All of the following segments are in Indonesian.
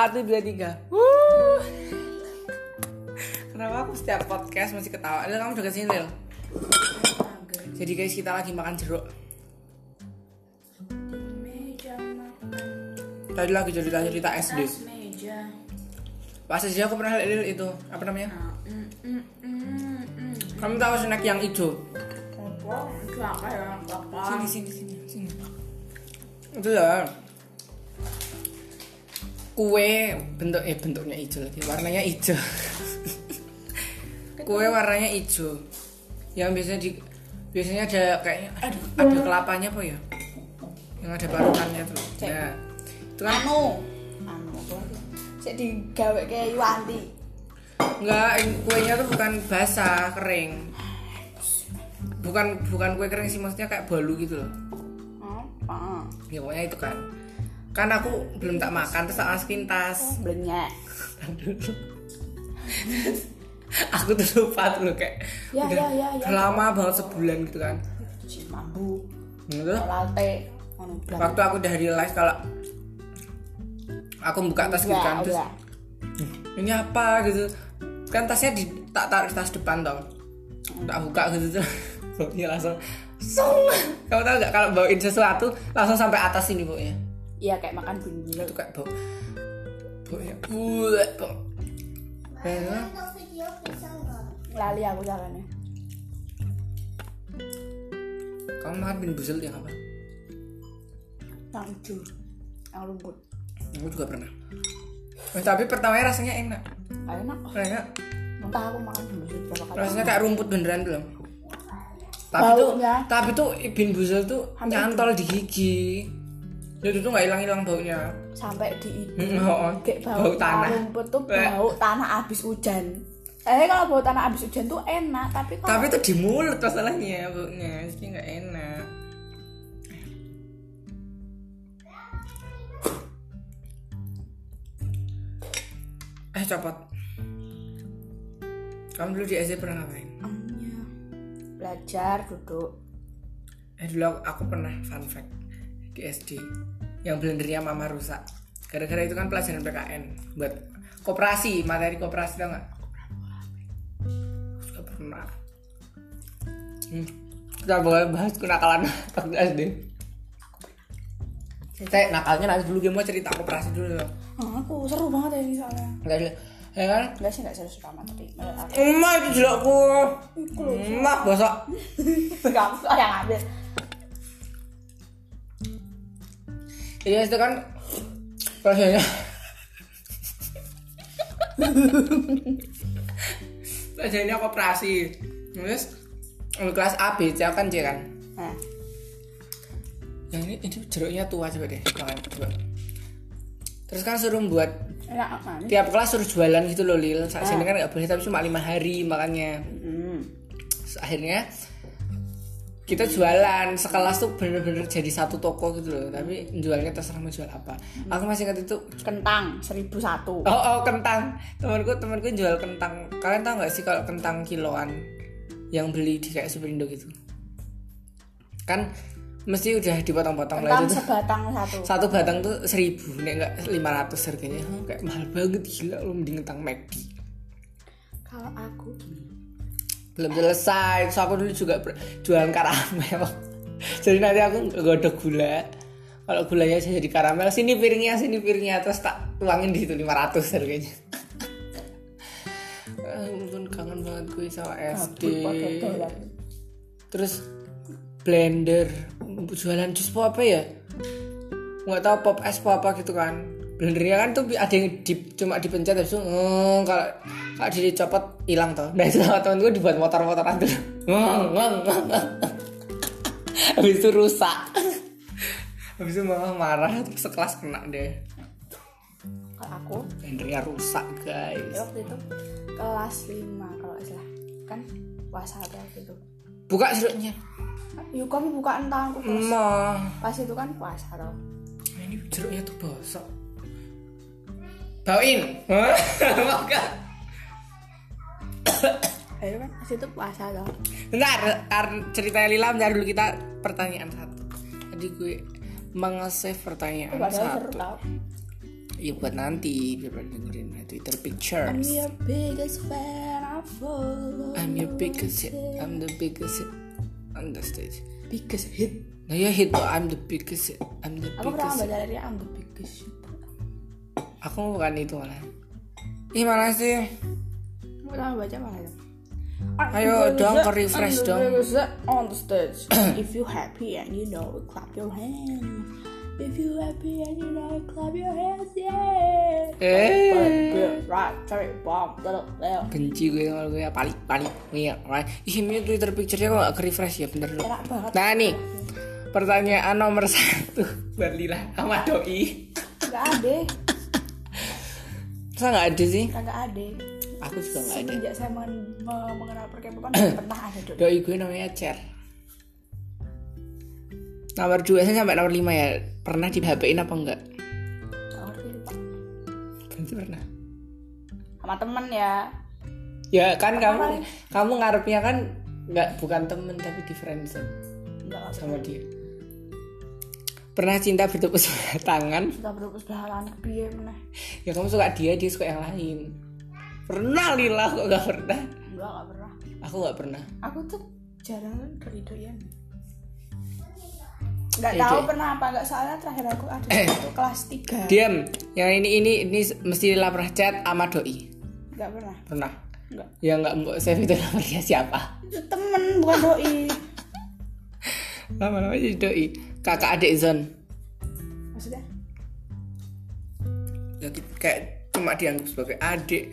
Satu, dua, tiga. Wuh. Kenapa aku setiap podcast masih ketawa? Lil, kamu dekat sini, Lil. Jadi guys, kita lagi makan jeruk. Tadi lagi cerita-cerita SD. Pas SD aku pernah lihat Lil itu, apa namanya? nah, mm, mm, mm. Kamu tahu snack yang hijau? apa itu apa ya apa Sini, sini, sini, sini. Itu lah. Kue bentuk eh bentuknya hijau lagi, warnanya hijau. Kue warnanya hijau. Yang biasanya di biasanya ada kayaknya aduh, ada kelapanya apa ya? Yang ada parutannya tuh. Cek. Nah, itu kan anu anu sik digawe kayak Yuanti enggak kuenya tuh bukan basah, kering. Bukan bukan kue kering sih maksudnya kayak bolu gitu loh. apa Ya pokoknya itu kan. Kan aku belum tak makan terus tak masukin tas. blenyek. Aku tuh lupa tuh loh kayak Ya, udah, ya, ya, ya. lama banget sebulan gitu kan. Si mambu. Latte anu blang. Waktu aku udah realize kalau aku buka tas gitu kan terus ini apa? gitu. Kan tasnya di tak taruh di tas depan dong tak buka gitu tuh baunya langsung song. Kamu tahu gak kalau bawain sesuatu langsung sampai atas ini baunya iya kayak makan bumbu itu kayak bau baunya bulat bau. Ya, lali aku jalannya. Kamu makan bin busel yang apa? Yang hijau yang rumput. Aku juga pernah. Eh, tapi pertamanya rasanya enak. Enak. Rasanya entah aku makan berapa kali. Rasanya kayak rumput beneran belum tapi tuh tapi tuh bin busel tuh Sampai nyantol di gigi jadi tuh nggak hilang hilang baunya? Sampai di Mm, oh, kayak bau, bau tanah. rumput tuh bau tanah abis hujan. Eh kalau bau tanah abis hujan tuh enak tapi kalau tapi tuh di mulut masalahnya baunya. Jadi nggak enak. Eh copot. Kamu dulu di SD pernah ngapain? Amnya. belajar duduk. Eh dulu aku, aku pernah fun fact di SD yang blendernya mama rusak. Gara-gara itu kan pelajaran PKN buat koperasi, materi koperasi tau nggak? Juga pernah. Hmm. Kita boleh bahas kenakalan waktu SD. Saya nakalnya nanti dulu gue mau cerita koperasi dulu loh. Ah, aku seru banget ya ini soalnya Enggak dulu. Ya kan? enggak sih enggak seru suka amat tapi menurut aku Emak itu jelekku. Emak bosok. kamu yang ambil Iya itu kan pelajarannya pelajarannya koperasi. Terus? Kelas A B C kan C kan? Nah. Yang ini ini jeruknya tua coba deh. Makan coba. Terus kan suruh buat enak tiap kelas suruh jualan gitu loh Lil. Saat sini kan nggak boleh tapi cuma lima hari makanya hmm. Terus akhirnya kita jualan sekelas tuh bener-bener jadi satu toko gitu loh tapi jualnya terserah mau jual apa aku masih ingat itu kentang seribu satu Oh, oh kentang. Temanku temanku jual kentang. Kalian tahu nggak sih kalau kentang kiloan yang beli di kayak Superindo gitu? Kan mesti udah dipotong-potong lah itu. tuh. sebatang satu Satu batang tuh seribu, nek nggak lima ratus harganya. Oh, kayak mahal banget gila lu mending kentang McD. kalau aku gini Belum selesai. So aku dulu juga jualan karamel. jadi nanti aku godok gula. Kalau gulanya jadi karamel, sini piringnya, sini piringnya, terus tak tuangin di situ 500 harganya. Ah, ampun kangen banget gue sama SD. Terus blender, jualan jus apa ya? Nggak tahu pop es apa gitu kan. Blendernya kan tuh ada yang di, cuma dipencet habis itu ngeng, kalau kalau dicopot hilang tuh. Nah sama temen gue dibuat motor-motoran tuh. Ngeng, ngeng. Habis itu rusak. Habis itu mama marah terus sekelas kena deh. kalau aku Blendernya rusak ya guys. waktu itu kelas 5 kalau salah kan puasa waktu itu Buka jeruknya. yuk kamu buka entah aku pas, pas itu kan puasa tau Ini jeruknya tuh bosok. Bawain. Makan. itu kan pas itu puasa tau Bentar, ar- ceritanya Lila bentar dulu kita pertanyaan satu. Tadi gue mengesave pertanyaan seru satu. tau. Ya buat nanti biar pada dengerin Twitter pictures. I'm your biggest fan I follow I'm your biggest hit. I'm the biggest hit on the stage. Biggest hit? Nah ya hit but I'm the biggest hit. I'm the aku pernah biggest baca dari I'm the biggest hit aku bukan itu malah ih mana sih. Pernah baca itu Ayo dong, ke refresh dong. on the stage. If you happy and you know clap your hands. If you happy and you know clap your hands yeah. Eh. Right sorry bomb little little benci gue kalau gue pali pali iya right. ih ini Twitter picture-nya kok gak ke refresh ya bener lu. Nah nih. Pertanyaan nomor satu. Buat Lila sama Doi. Nggak ada masa nggak ada sih? Nggak ada. Aku juga nggak ada. semenjak saya men- me- mengenal perkepopan nggak pernah ada doi Doi gue namanya Cer nomor dua saya sampai nomor lima ya. Pernah di HP-in apa enggak? Berarti pernah. Sama temen ya. Ya kan kamu kamu ngarepnya kan nggak bukan temen tapi di friendzone. Nggak nggak sama dia pernah cinta bertepuk sebelah tangan? Sudah berubah sebelah anak biaya mana ya kamu suka dia dia suka yang lain. Pernah Lila kok gak pernah? Enggak nggak pernah. Aku nggak pernah. Aku tuh jarang dari doyan nggak tahu pernah apa nggak soalnya terakhir aku ada itu kelas 3 diam. Yang ini ini ini mesti Lila pernah chat sama doi. Nggak pernah. Pernah? Nggak. Ya nggak mbok save itu nomornya siapa? Temen bukan doi. Lama-lama jadi doi kakak adik Zon. Maksudnya? Ya, kayak cuma dianggap sebagai adik.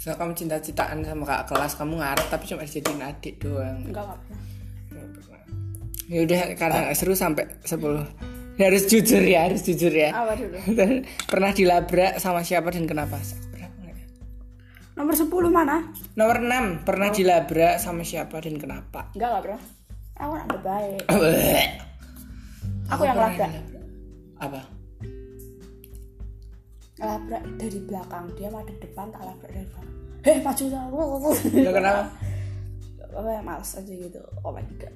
So kamu cinta-cintaan sama kakak kelas kamu ngarep tapi cuma dijadiin adik doang. Enggak nggak pernah ya udah karena nggak seru sampai 10 Ya, harus jujur ya harus jujur ya. Apa dulu? Pernah dilabrak sama siapa dan kenapa? Ya? nomor 10 mana? Nomor 6 pernah dilabrak sama siapa dan kenapa? Enggak nggak pernah aku anak baik aku yang labrak. apa? Labrak dari belakang. Dia madep depan tak labrak dari belakang. Heh maju Lo dah kenapa? Apa ya males aja gitu. Oh my god.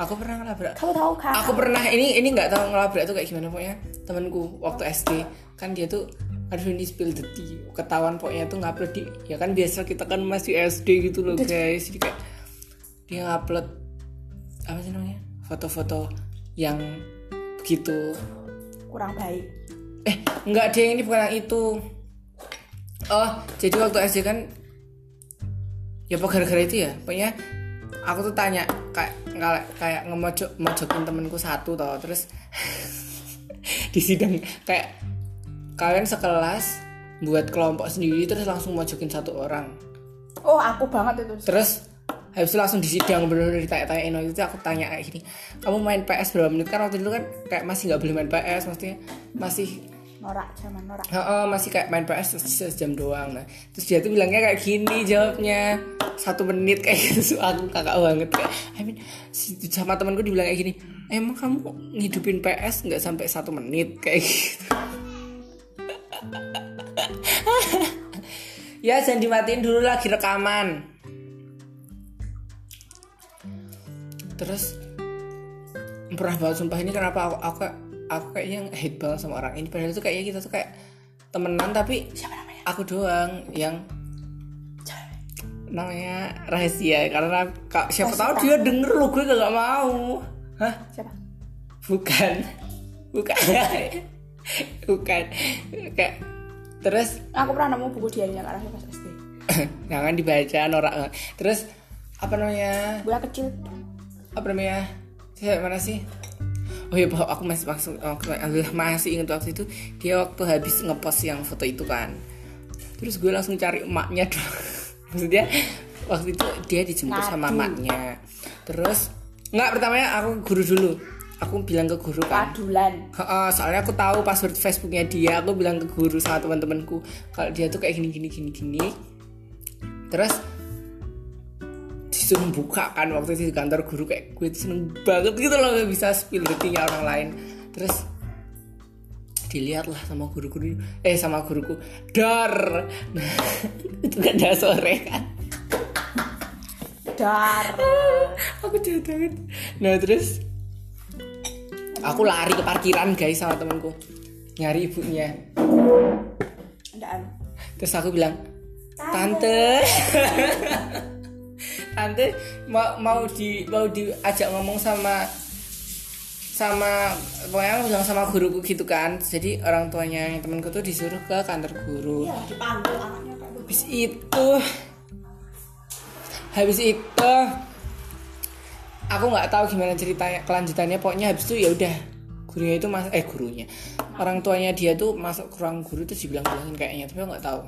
Aku pernah ngelabrak. Kamu tahu kan? Aku pernah ini ini nggak tahu ngelabrak tuh kayak gimana pokoknya temanku waktu SD kan dia tuh aduh ini spill the tea. Ketahuan pokoknya tuh ngupload di ya kan biasa kita kan masih SD gitu loh guys. Jadi kayak dia ngupload apa sih namanya? Foto-foto yang begitu. Kurang baik. Eh enggak deh ini bukan yang itu. Oh jadi waktu SD kan ya apa gara-gara itu ya? Pokoknya aku tuh tanya kayak kayak kayak ngemojok mojokin temenku satu toh terus di sidang kayak kalian sekelas buat kelompok sendiri terus langsung mojokin satu orang. Oh aku banget itu. Terus habis itu langsung di sidang bener-bener ditanya-tanyain waktu itu aku tanya kayak gini kamu main PS berapa menit? Kan waktu itu kan kayak masih nggak boleh main PS maksudnya masih norak zaman norak. Heeh, masih kayak main PS se- sejam doang. Nah terus dia tuh bilangnya kayak gini jawabnya satu menit kayak gitu. So, aku kakak banget kayak I mean sama temanku dibilang kayak gini emang kamu ngidupin PS nggak sampai satu menit? Kayak gitu. Ya jangan dimatiin dulu lagi rekaman terus pernah banget sumpah ini kenapa aku aku, aku kayaknya hate banget sama orang ini. Padahal tuh kayaknya kita tuh kayak temenan tapi siapa namanya? aku doang yang namanya? rahasia karena kak, siapa tahu dia denger lo gue gak mau. Hah? Siapa? Bukan. Bukan. Bukan. Kayak terus aku pernah nemu buku diarinya karena pas SD jangan dibaca norak terus apa namanya? Gue kecil apa namanya? Saya mana sih? Oh iya bahwa aku masih maksud waktu alhamdulillah masih ingat waktu itu dia waktu habis ngepost yang foto itu kan. Terus gue langsung cari emaknya dong maksudnya waktu itu dia dijemput sama emaknya. Terus nggak pertamanya aku guru dulu. Aku bilang ke guru kan. Padulan. Soalnya aku tahu password Facebooknya dia. Aku bilang ke guru sama teman-temanku kalau dia tuh kayak gini gini gini gini. Terus disuruh buka kan waktu itu di kantor guru kayak gue seneng banget gitu loh gak bisa spill detiknya orang lain. Terus dilihat lah sama guru-guru eh sama guruku dar. Nah, itu kan dah sore kan? Dar. Aku jahat banget. Nah terus aku lari ke parkiran guys sama temenku nyari ibunya. Ndaan. terus aku bilang tante. Tante mau mau di mau diajak ngomong sama sama pokoknya aku bilang sama guruku gitu kan. Jadi orang tuanya yang temanku tuh disuruh ke kantor guru. Iya, dipanggil anaknya kayak habis itu habis itu aku nggak tahu gimana ceritanya kelanjutannya. Pokoknya habis itu ya udah gurunya itu mas eh gurunya. Orang tuanya dia tuh masuk ke ruang guru terus dibilang bilangin kayaknya tapi aku nggak tahu.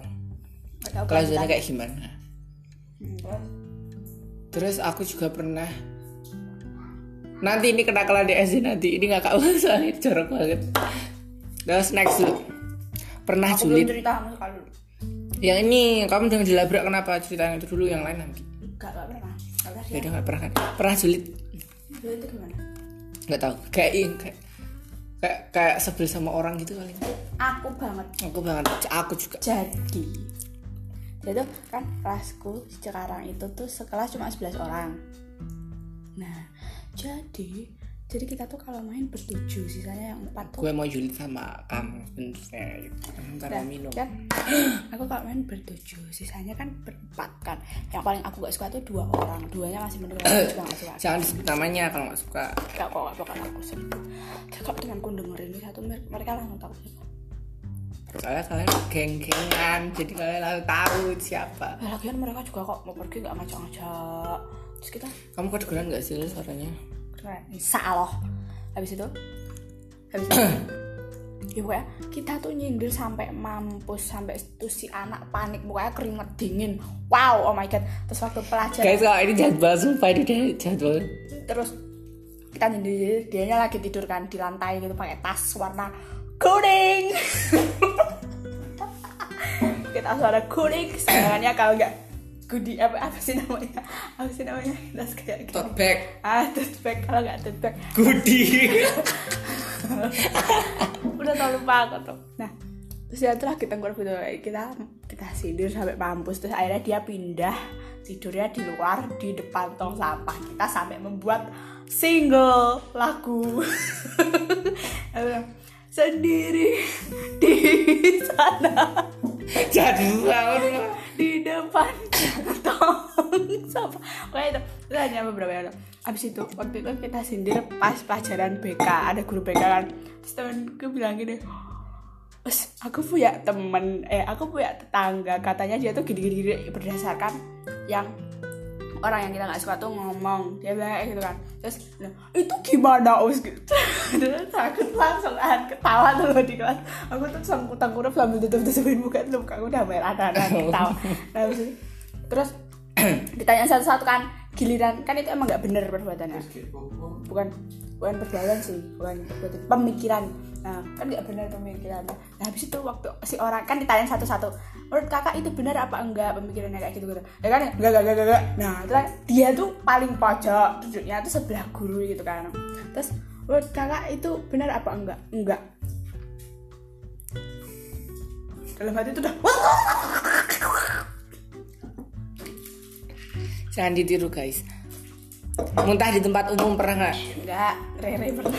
Kelanjutannya kayak gimana. Hmm, terus? aku juga pernah. Nanti ini kenakalan di SD nanti. Ini nggak kau soalnya jorok banget. Terus next dulu pernah Aku belum julid cerita yang ini kamu jangan dilabrak kenapa? Cerita yang itu dulu yang lain nanti. Enggak, enggak pernah. Enggak ya. udah nggak pernah kan? Pernah julid Dulu itu gimana? nggak tahu. Kayak kayak kayak kayak sebel sama orang gitu kali. Aku banget. aku banget. Aku juga. Jadi jadi kan kelasku sekarang itu tuh sekelas cuma 11 orang. Nah, jadi jadi kita tuh kalau main bertujuh, sisanya yang empat tuh gue mau julid sama kamu sebenarnya gitu. ntar Nah, mau minum. kan aku kalau main bertujuh sisanya kan berempat kan. Yang paling aku gak suka tuh dua orang. Duanya masih mending aku juga gak suka jangan disebut namanya kalau nggak suka. Gak kok gak bakal aku sebut cakap temanku dengerin satu mer- mereka langsung tahu. siapa soalnya kalian geng-gengan jadi kalian langsung tahu siapa. Nah, lagian mereka juga kok mau pergi gak ngajak-ngajak. Terus kita? Kamu kedengeran nggak sih suaranya? Keren. Bisa loh habis itu? Habis itu? Ya pokoknya kita tuh nyindir sampai mampus sampai itu si anak panik mukanya keringet dingin. Wow oh my god. Terus waktu pelajaran guys kalau ini jahat banget sumpah ini dia jahat banget terus kita nyindir dianya lagi tidur kan di lantai gitu pakai tas warna kuning. Kita suara kuning. Sebenarnya kalau nggak goodie. Apa apa sih namanya? Apa sih namanya? Tas kayak gitu tote bag. Ah tote bag. Kalau nggak tote bag. Goodie. Udah tau lupa aku tuh. Nah terus ya itulah kita keluar gitu kita kita sindir sampai mampus. Terus akhirnya dia pindah. Tidurnya di luar di depan tong sampah kita sampai membuat single lagu sendiri di sana. Banget di depan tong sampah. Kayak itu. Itu hanya beberapa yang abis itu waktu itu kita sindir pas pelajaran BK ada guru BK kan. Terus temenku bilang gini aku punya temen, eh aku punya tetangga. Katanya dia tuh gini-gini berdasarkan yang orang yang kita nggak suka tuh ngomong dia bilang gitu kan. Terus nah, itu gimana us? Gitu. Terus aku langsung ah, ketawa tuh loh di kelas. Aku tuh sangkut tangkup sambil tutup tutupin muka tuh muka aku udah merah darah ketawa. Nah, habis itu- terus ditanya satu-satu kan giliran kan itu emang nggak bener perbuatannya. Bukan bukan perbuatan sih bukan perbuatan pemikiran. Nah kan nggak benar pemikiran. Nah habis itu waktu si orang kan ditanya satu-satu menurut kakak itu benar apa enggak pemikirannya? Kayak gitu gitu ya kan enggak enggak enggak enggak. Nah terus dia tuh paling pojok duduknya tuh sebelah guru gitu kan. Terus menurut kakak itu benar apa enggak? Enggak. Dalam hati itu udah jangan ditiru guys. Muntah di tempat umum pernah nggak? Enggak rere pernah.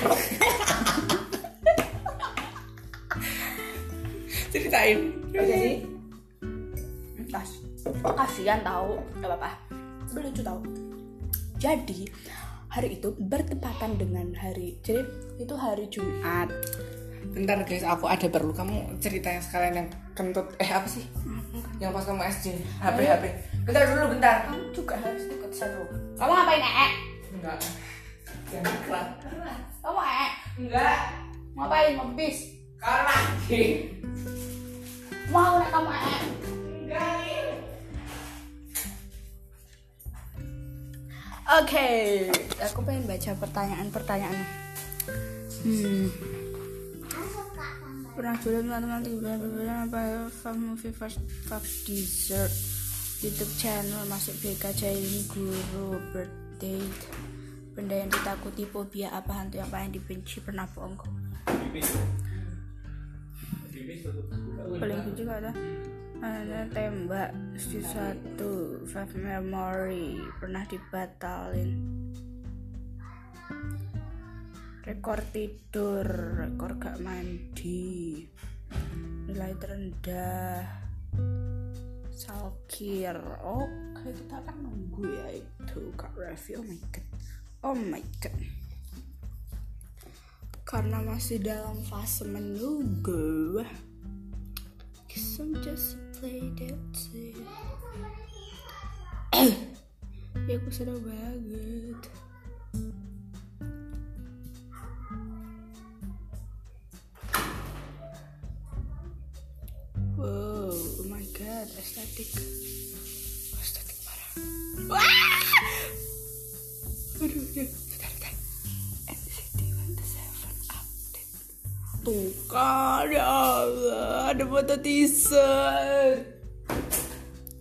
Ceritain. Jadi tas kasihan tahu nggak apa-apa. Tapi lucu tahu jadi hari itu bertepatan dengan hari jadi itu hari Jumat. Bentar guys aku ada perlu. Kamu cerita yang sekalian yang kentut eh apa sih? Yang pas kamu SD HP HP bentar dulu bentar. Kamu juga harus ikut seru kamu ngapain ee enggak. Jangan kelar kamu ee enggak. Ngapain ngebis lagi. Mau nek kamu ee enggak nih Oke, aku pengen baca pertanyaan-pertanyaan. Hmm. Pernah dulu teman-teman tiba apa movie first Fab dessert YouTube channel masuk BK Jailin Guru birthday. Benda yang ditakuti fobia apa hantu yang paling dibenci pernah bohong paling benci kok ada ada tembak di satu five memory pernah dibatalin. Rekor tidur rekor gak mandi. Nilai terendah salkir. Oke kita akan nunggu ya itu kak review. Oh my god. Oh my god. Karena masih dalam fase menunggu I'm just play that ya aku sedang banget god, estetik. Estetik parah. Wah! Aduh, aduh, bentar, bentar. NCT 127 update. Tuh kan, ya Allah, ada foto teaser.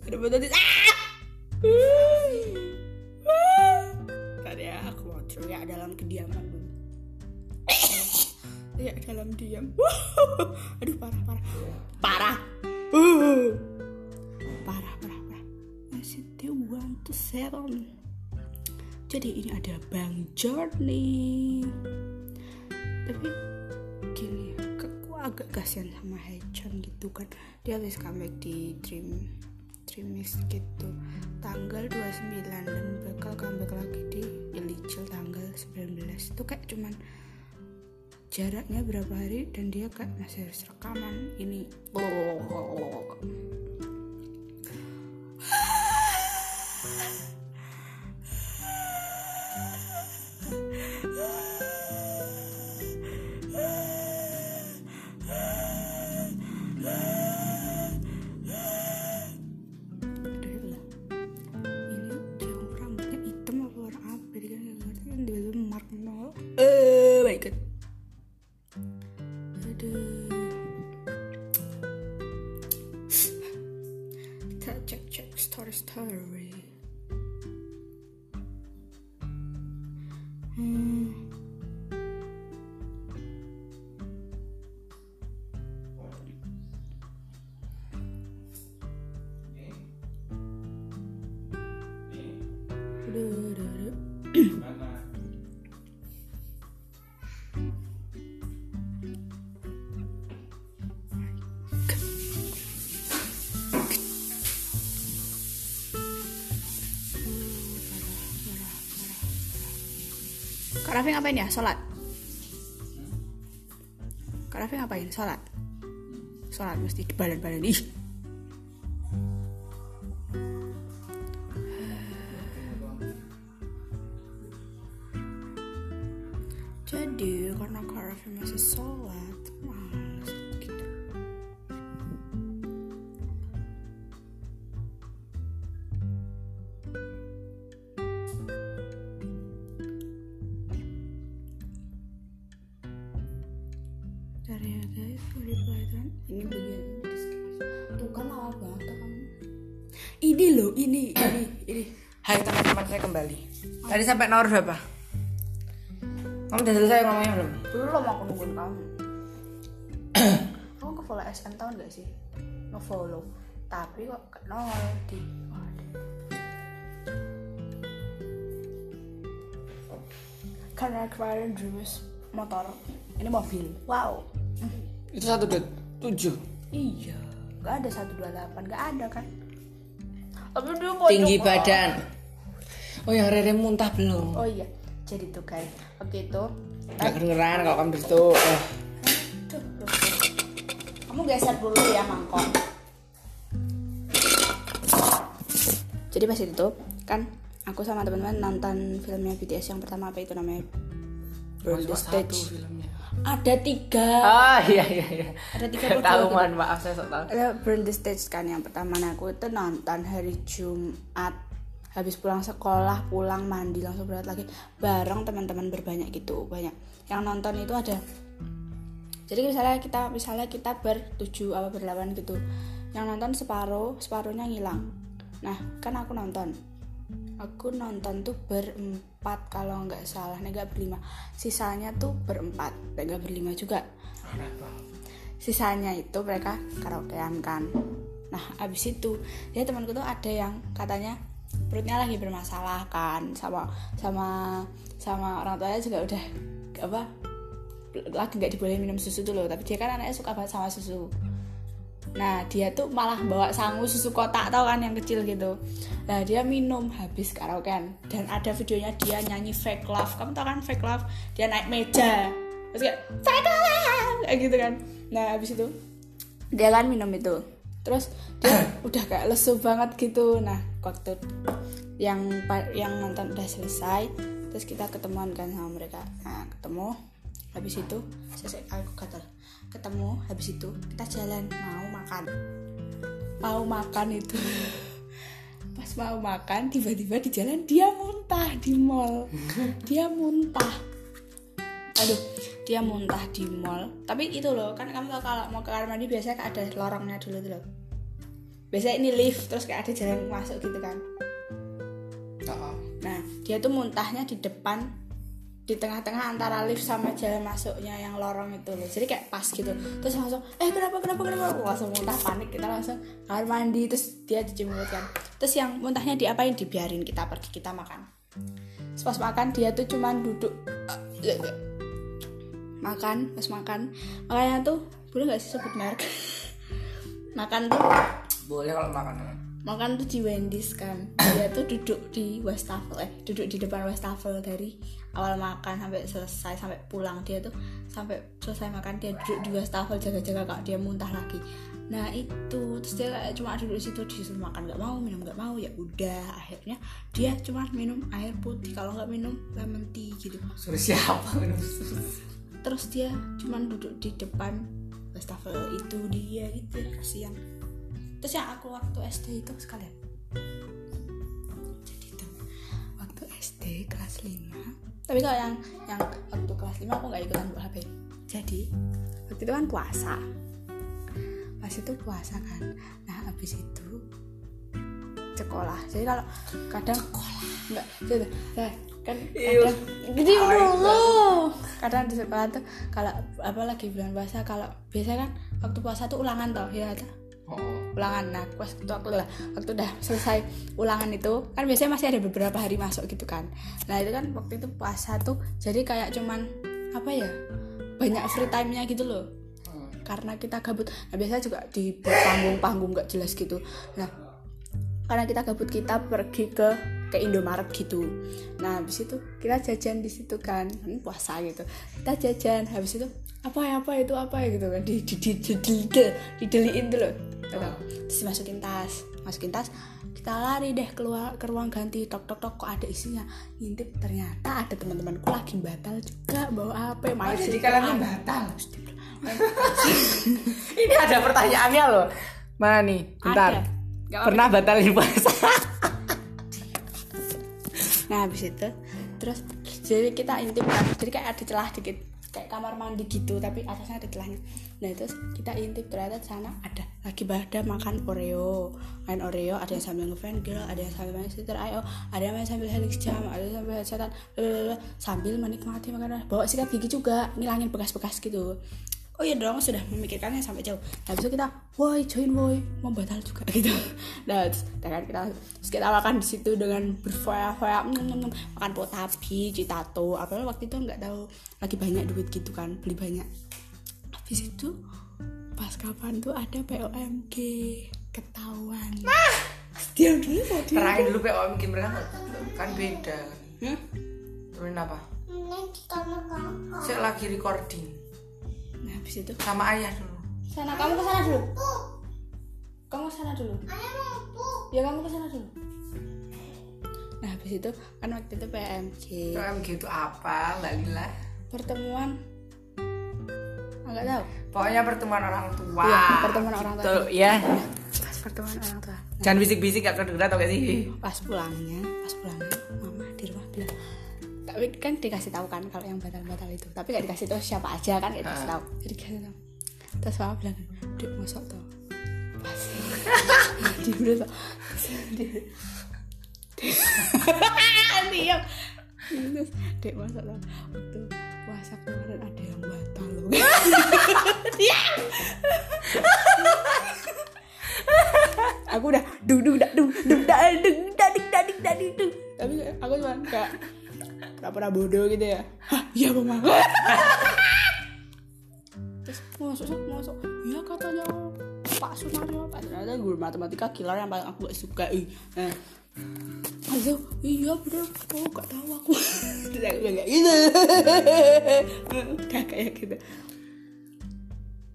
Ada foto teaser. Ah! Ah! Bentar ya, aku mau dalam kediaman. Teriak dalam diam. Aduh, parah, parah. Parah. Uh. NCT 127. Jadi ini ada Bang Journey. Tapi gini, aku agak kasihan sama Haechan gitu kan. Dia habis comeback di Dream Dreamix gitu tanggal 29 dan bakal comeback lagi di Illegal tanggal 19 itu kayak cuman jaraknya berapa hari dan dia kayak masih harus rekaman ini Aduh, Thank you. Kak Raffi ngapain ya? Sholat? Kak Raffi ngapain? Sholat? Sholat mesti dibalan-balan Ih Tadi sampai nomor berapa? Kamu udah selesai ngomongnya belum? Belum aku nungguin kamu. kamu ke follow SM tahun gak sih? No follow. Tapi kok ke nol di. Karena kemarin Dreams motor, ini mobil. Wow. Itu satu dot tujuh. Iya, gak ada 128, gak ada kan? Tapi dia mau Tinggi badan. Oh yang Rere muntah belum? Oh iya, jadi tuh guys, waktu itu Gak kedengeran kalau kamu itu. Oh. Duh. Kamu geser dulu ya mangkok. Jadi pas itu kan aku sama teman-teman nonton filmnya BTS yang pertama apa itu namanya? Burn the Stage. filmnya. Ada tiga. Ah iya iya iya. Ada tiga tahu mohon maaf saya sok tahu. Ada Burn the Stage kan yang pertama nah, aku itu nonton hari Jumat habis pulang sekolah pulang mandi langsung berangkat lagi bareng teman-teman berbanyak gitu banyak. Yang nonton itu ada. Jadi misalnya kita misalnya kita bertujuh apa berdelapan gitu. Yang nonton separuh separuhnya ngilang. Nah kan aku nonton. Aku nonton tuh berempat kalau nggak salah nih nggak berlima. Sisanya tuh berempat nggak berlima juga. Sisanya itu mereka karaokean kan. Nah abis itu ya temanku tuh ada yang katanya perutnya lagi bermasalah kan sama sama sama orang tuanya juga udah apa lagi nggak dibolehin minum susu tuh loh tapi dia kan anaknya suka banget sama susu. Nah dia tuh malah bawa sangu susu kotak tau kan yang kecil gitu. Nah dia minum habis karaokean dan ada videonya dia nyanyi fake love. Kamu tau kan fake love? Dia naik meja. Terus kayak fake love! Kayak gitu kan. Nah habis itu dia kan minum itu. Terus dia udah kayak lesu banget gitu. Nah waktu yang yang nonton udah selesai terus kita ketemuan kan sama mereka. Nah ketemu habis itu selesai aku kata ketemu habis itu kita jalan mau makan. Mau makan itu. Pas mau makan tiba-tiba di jalan dia muntah di mall. Dia muntah. Aduh dia muntah di mall. Tapi itu loh kan kamu kalau mau ke kamar mandi biasanya ada lorongnya dulu tuh loh biasanya ini lift terus kayak ada jalan masuk gitu kan. Oh. nah dia tuh muntahnya di depan di tengah-tengah antara lift sama jalan masuknya yang lorong itu loh. Jadi kayak pas gitu. Terus langsung eh kenapa kenapa kenapa? Wah, langsung muntah panik kita langsung kamar mandi terus dia cuci mulut kan. Terus yang muntahnya diapain? Dibiarin kita pergi kita makan. Terus pas makan dia tuh cuman duduk makan pas makan. Makanya tuh boleh nggak sih sebut merek? Makan tuh Boleh kalau makan. makan tuh di Wendy's kan. Dia tuh duduk di wastafel eh duduk di depan wastafel dari awal makan sampai selesai sampai pulang dia tuh. Sampai selesai makan dia duduk di wastafel jaga-jaga kalau dia muntah lagi. Nah itu terus dia kayak cuma duduk di situ disuruh makan nggak mau minum nggak mau ya udah. Akhirnya dia cuma minum air putih kalau nggak minum lemon tea gitu. Suruh siapa minum? Terus dia cuma duduk di depan wastafel itu dia gitu kasihan terus yang aku waktu SD itu sekalian. Jadi itu. Waktu SD kelas 5 tapi kalau yang yang waktu kelas 5 aku nggak ikutan buat HP jadi waktu itu kan puasa. Pas itu puasa kan. Nah habis itu sekolah. Jadi kalau kadang sekolah. Enggak jadi nah, kan kadang jadi dulu kadang di sekolah tuh kalau apa lagi bulan puasa kalau biasa kan waktu puasa tuh ulangan toh ya? Oh. ulangan nah pas waktu waktu lah waktu udah selesai ulangan itu kan biasanya masih ada beberapa hari masuk gitu kan nah itu kan waktu itu puasa tuh jadi kayak cuman apa ya banyak free time-nya gitu loh karena kita gabut nah biasanya juga di panggung-panggung gak jelas gitu nah karena kita gabut kita pergi ke ke Indomaret gitu nah habis itu kita jajan di situ kan hmm, puasa gitu kita jajan habis itu apa ya apa itu apa ya gitu kan di di di di di, di, dideliin tuh loh Gitu. terus dimasukin tas masukin tas kita lari deh keluar ke ruang ganti tok tok tok kok ada isinya ngintip ternyata ada teman-temanku lagi batal juga bawa apa main jadi kalian batal. Ini ada pertanyaannya loh. Mana nih? Bentar. Ada. Pernah batalin puasa? Nah habis itu terus jadi kita intip jadi kayak ada celah dikit kayak kamar mandi gitu tapi atasnya ada celahnya nah terus kita intip ternyata di sana ada. Lagi pada makan oreo. Main oreo ada yang sambil ngefan girl ada yang sambil main sister ayo ada yang main sambil helix jam ada yang sambil lalalala, sambil menikmati makanan. Bawa sikat gigi juga ngilangin bekas-bekas gitu oh iya dong sudah memikirkannya sampai jauh. Habis itu kita woi join woi. Mau batal juga gitu. Nah terus kita kan kita terus kita makan di situ dengan berfoya-foya makan potapi citato apa waktu itu nggak tahu lagi banyak duit gitu kan beli banyak. Habis itu pas kapan tuh ada POMG ketahuan. Diam dulu kok Terangin dulu. PO mungkin mereka kan beda. Hmm? Turunin apa? Saya lagi recording nah habis itu sama ayah dulu. sana kamu ke sana dulu kamu ke sana dulu ya kamu ke sana dulu nah habis itu kan waktu itu PMG POMG itu apa, Mbak Lila? pertemuan nggak tahu Pokoknya pertemuan orang tua. Iya, pertemuan orang tua. Tuh, ya. pas pertemuan orang tua Jangan bisik-bisik gak kedengeran tau gak sih? pas pulangnya pas pulangnya mama tapi kan dikasih tahu kan kalau yang batal-batal itu tapi gak dikasih tahu siapa aja kan dikasih tahu jadi dikasih tahu terus mama bilang dek masuk tuh pas di diam terus dek masuk tuh waktu puasa kemarin ada yang batal loh diam aku udah dung dung dak dung dung dak dung dadik dadik dadik dung tapi aku cuma kayak pura-pura bodoh gitu ya. Hah, iya mama terus masuk masuk iya katanya Pak Sunario Pak guru matematika killer yang paling aku gak suka nah Aduh, iya bener, oh gak tahu aku. Bilang kayak gitu. Udah kayak gitu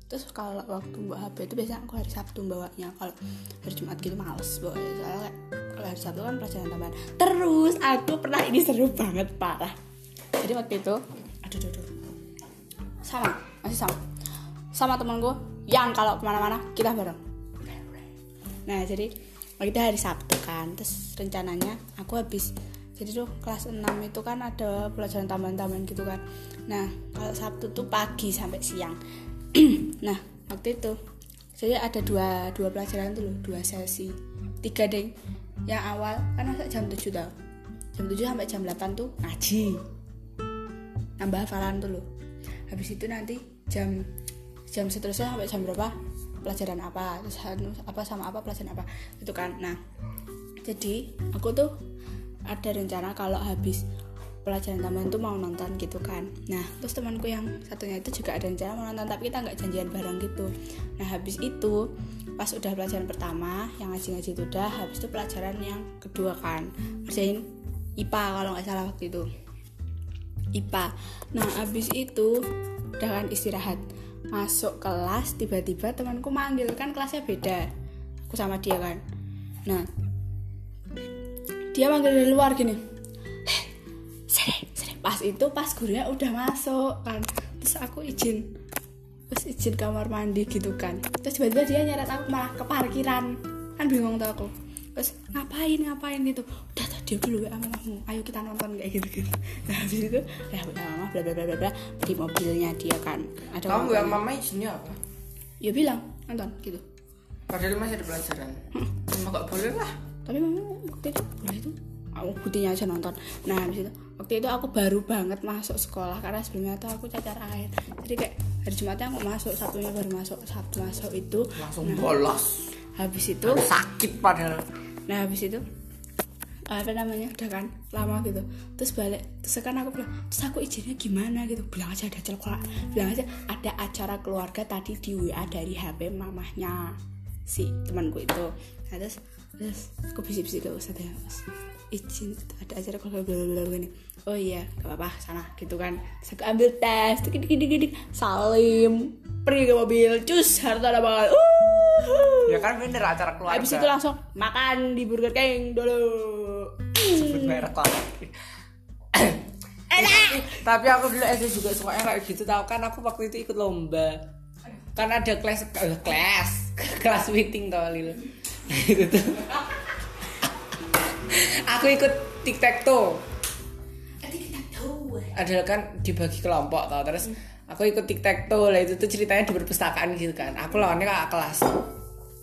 Terus kalau waktu bawa HP itu biasanya aku hari Sabtu bawanya. Kalau hari Jumat gitu males bawa. Soalnya kayak kalau hari Sabtu kan pelajaran tambahan. Terus aku pernah ini seru banget parah. Jadi waktu itu Aduh, aduh, aduh. Sama, masih sama. Sama temanku Yang kalau ke mana-mana kita bareng. Nah jadi kita hari Sabtu kan. Terus rencananya aku habis. Jadi tuh kelas 6 itu kan ada pelajaran tambahan-tambahan gitu kan. Nah kalau Sabtu tuh pagi sampai siang Nah waktu itu Jadi ada dua, dua pelajaran tuh loh Dua sesi Tiga deng Yang awal kan masa jam 7 tau. Jam 7 sampai jam 8 tuh ngaji. Nambah hafalan tuh loh. Habis itu nanti jam Jam seterusnya sampai jam berapa? Pelajaran apa? Terus anu, apa sama apa? Pelajaran apa? Itu kan. Nah jadi aku tuh ada rencana kalau habis pelajaran tambahan tuh mau nonton gitu kan. Nah terus temanku yang satunya itu juga ada rencana mau nonton tapi kita nggak janjian bareng gitu. Nah habis itu pas udah pelajaran pertama yang ngaji-ngaji itu udah habis itu pelajaran yang kedua kan. Kerjain IPA kalau nggak salah waktu itu. IPA nah habis itu udah kan istirahat. Masuk kelas tiba-tiba temanku manggil kan kelasnya beda. Aku sama dia kan. Nah dia manggil dari luar gini. "Eh, sini sini pas itu pas gurunya udah masuk kan. Terus aku izin terus izin kamar mandi gitu kan. Terus tiba-tiba dia nyeret aku malah ke parkiran. Kan bingung tuh aku. Terus ngapain ngapain? gitu. Udah tadi dulu ya mamamu ayo kita nonton kayak gitu gitu nah habis itu ya udah mama bla bla bla bla bla. Di mobilnya dia kan. Ada kamu tuanya. mama izinnya apa? Ya bilang nonton gitu. Padahal masih ada pelajaran. Cuma gak boleh lah. Tapi mama waktu itu boleh itu. Aku buktinya aja nonton. Nah habis itu waktu itu aku baru banget masuk sekolah karena sebelumnya tuh aku cacar air. Jadi kayak hari Jumatnya aku masuk Sabtunya baru masuk Sabtu masuk itu. Langsung bolos. habis itu sakit padahal. Nah habis itu apa namanya udah kan lama gitu. Terus balik terus kan aku bilang terus aku izinnya gimana? gitu. Bilang aja ada acara bilang aja ada acara keluarga tadi di WA dari HP mamahnya si temanku itu. Nah, terus terus aku bisik-bisik ke ustadz ya izin ada acara keluarga bla bla bla gini oh iya gak apa-apa sana gitu kan. Terus aku ambil tes dik dik dik dik, dik salim pergi ke mobil cus harta ada banget uh ya kan bener acara keluarga. Habis itu langsung makan di Burger King dulu. sebut merek Enak. tapi aku dulu SD juga sukanya kayak gitu tau kan? Aku waktu itu ikut lomba. Kan ada kelas eh, kelas. Kelas meeting tau Lil. Itu tuh. Aku ikut tic tac toe. Nanti kita tahu. Ada kan dibagi kelompok tau terus aku ikut tic tac toe lah itu tuh ceritanya di perpustakaan gitu kan. Aku lawannya kakak kelas.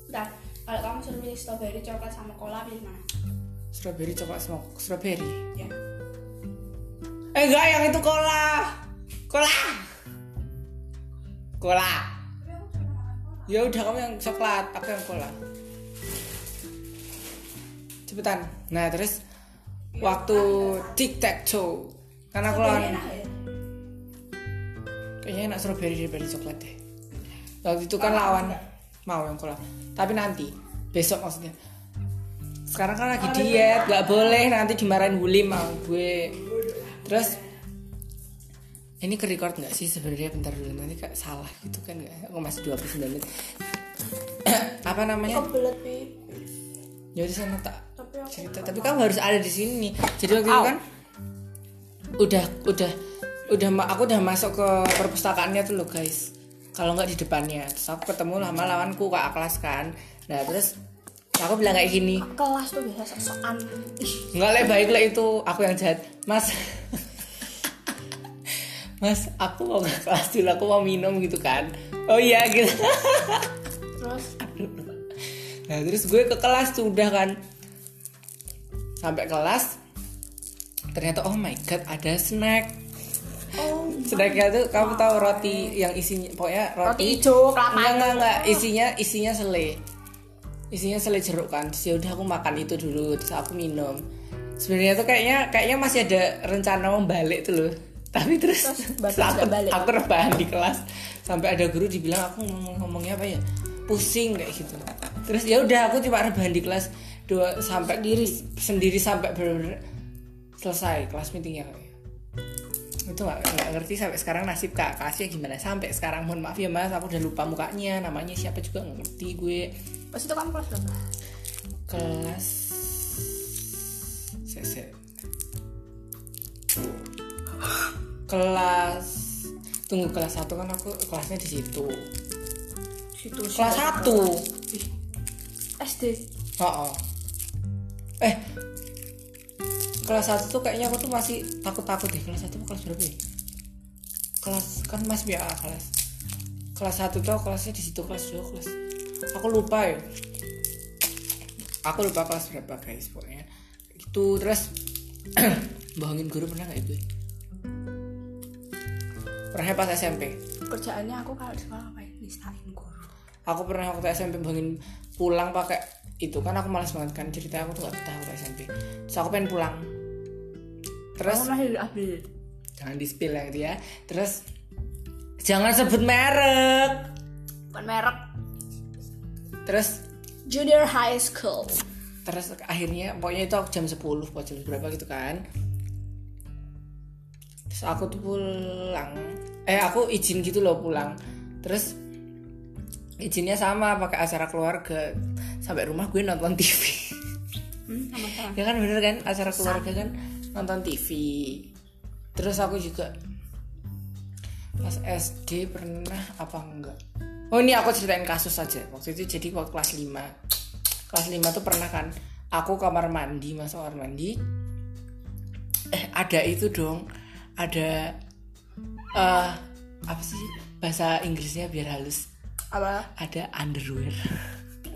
Bentar, kalau kamu suruh milih strawberry, coklat sama cola pilih mana? strawberry coklat sama strawberry? Ya. eh enggak yang itu cola. Cola. Cola. Ya udah kamu yang coklat aku yang cola. Cepetan. Nah terus waktu tic tac toe karena aku lawan ya? kayaknya enak strawberry daripada coklat deh. Waktu itu kan lawan mau yang cola tapi nanti besok maksudnya. Sekarang kan lagi diet nggak boleh nanti dimarahin Wuli mau gue. Terus ini ke record nggak sih sebenarnya? Bentar dulu nanti kayak salah gitu kan nggak? Aku masih 29 menit. Apa namanya? Kebelet, Pi. ya di sana tak cerita. tapi kamu harus ada di sini. Jadi waktu itu kan udah udah udah aku udah masuk ke perpustakaannya tuh loh guys. Kalau nggak di depannya. Terus aku ketemu sama lawanku kakak kelas kan. Nah terus aku bilang kayak gini. Kelas tuh biasa sok-sokan. Ih, nggak le baik le itu. Aku yang jahat. Mas. Mas aku mau ke kelas dulu. Aku mau minum gitu kan. Oh iya gitu. Terus? Nah terus gue ke kelas tuh udah kan. Sampai kelas ternyata oh my god ada snack. Oh, snacknya tuh kamu tahu roti yang isinya pokoknya roti, Roti hijau, kelapa. enggak enggak. enggak isinya isinya sele isinya sele jeruk kan. Terus ya udah aku makan itu dulu terus aku minum. Sebenarnya tuh kayaknya kayaknya masih ada rencana mau balik tuh loh. Tapi terus, Terus aku, balik? aku rebahan di kelas. Sampai ada guru dibilang aku ngomong ngomongnya apa ya? Pusing kayak gitu. Terus ya udah aku cuma rebahan di kelas. Dua sampai Sendiri? sendiri sampai bener-bener selesai kelas meetingnya itu nggak ngerti sampai sekarang nasib kak kelasnya gimana. Sampai sekarang mohon maaf ya mas aku udah lupa mukanya namanya siapa juga nggak ngerti gue. Pas itu kamu kelas berapa? Kelas sese kelas tunggu kelas satu kan aku kelasnya di situ. Situ kelas satu. SD oh, eh kelas satu tuh kayaknya aku tuh masih takut takut deh kelas satu kelas berapa ya? Kelas kan mas biar kelas. Kelas satu tuh kelasnya di situ kelas dua kelas. Aku lupa ya. Aku lupa kelas berapa guys pokoknya. Gitu terus bohongin guru pernah nggak itu? Pernah pas SMP kerjaannya aku kalau di sekolah ngapain nistain guru. Aku pernah waktu SMP bohongin pulang pakai itu kan aku malas banget kan cerita aku tuh gak betah waktu SMP terus aku pengen pulang terus kamu ambil. Jangan di spill ya gitu ya. Terus jangan sebut merek. Bukan merek. Terus junior high school. Terus akhirnya pokoknya itu aku jam 10 pokoknya jam berapa gitu kan. Terus aku tuh pulang. Eh aku izin gitu loh pulang. Terus izinnya sama pakai acara keluarga. Sampai rumah gue nonton TV hmm, sama sama ya kan bener kan? Acara keluarga kan nonton TV terus aku juga pas SD pernah apa enggak? Oh ini aku ceritain kasus aja waktu itu jadi waktu kelas 5 kelas 5 tuh pernah kan aku kamar mandi masuk kamar mandi. Eh ada itu dong ada eh apa sih bahasa Inggrisnya biar halus? Apa? Ada underwear.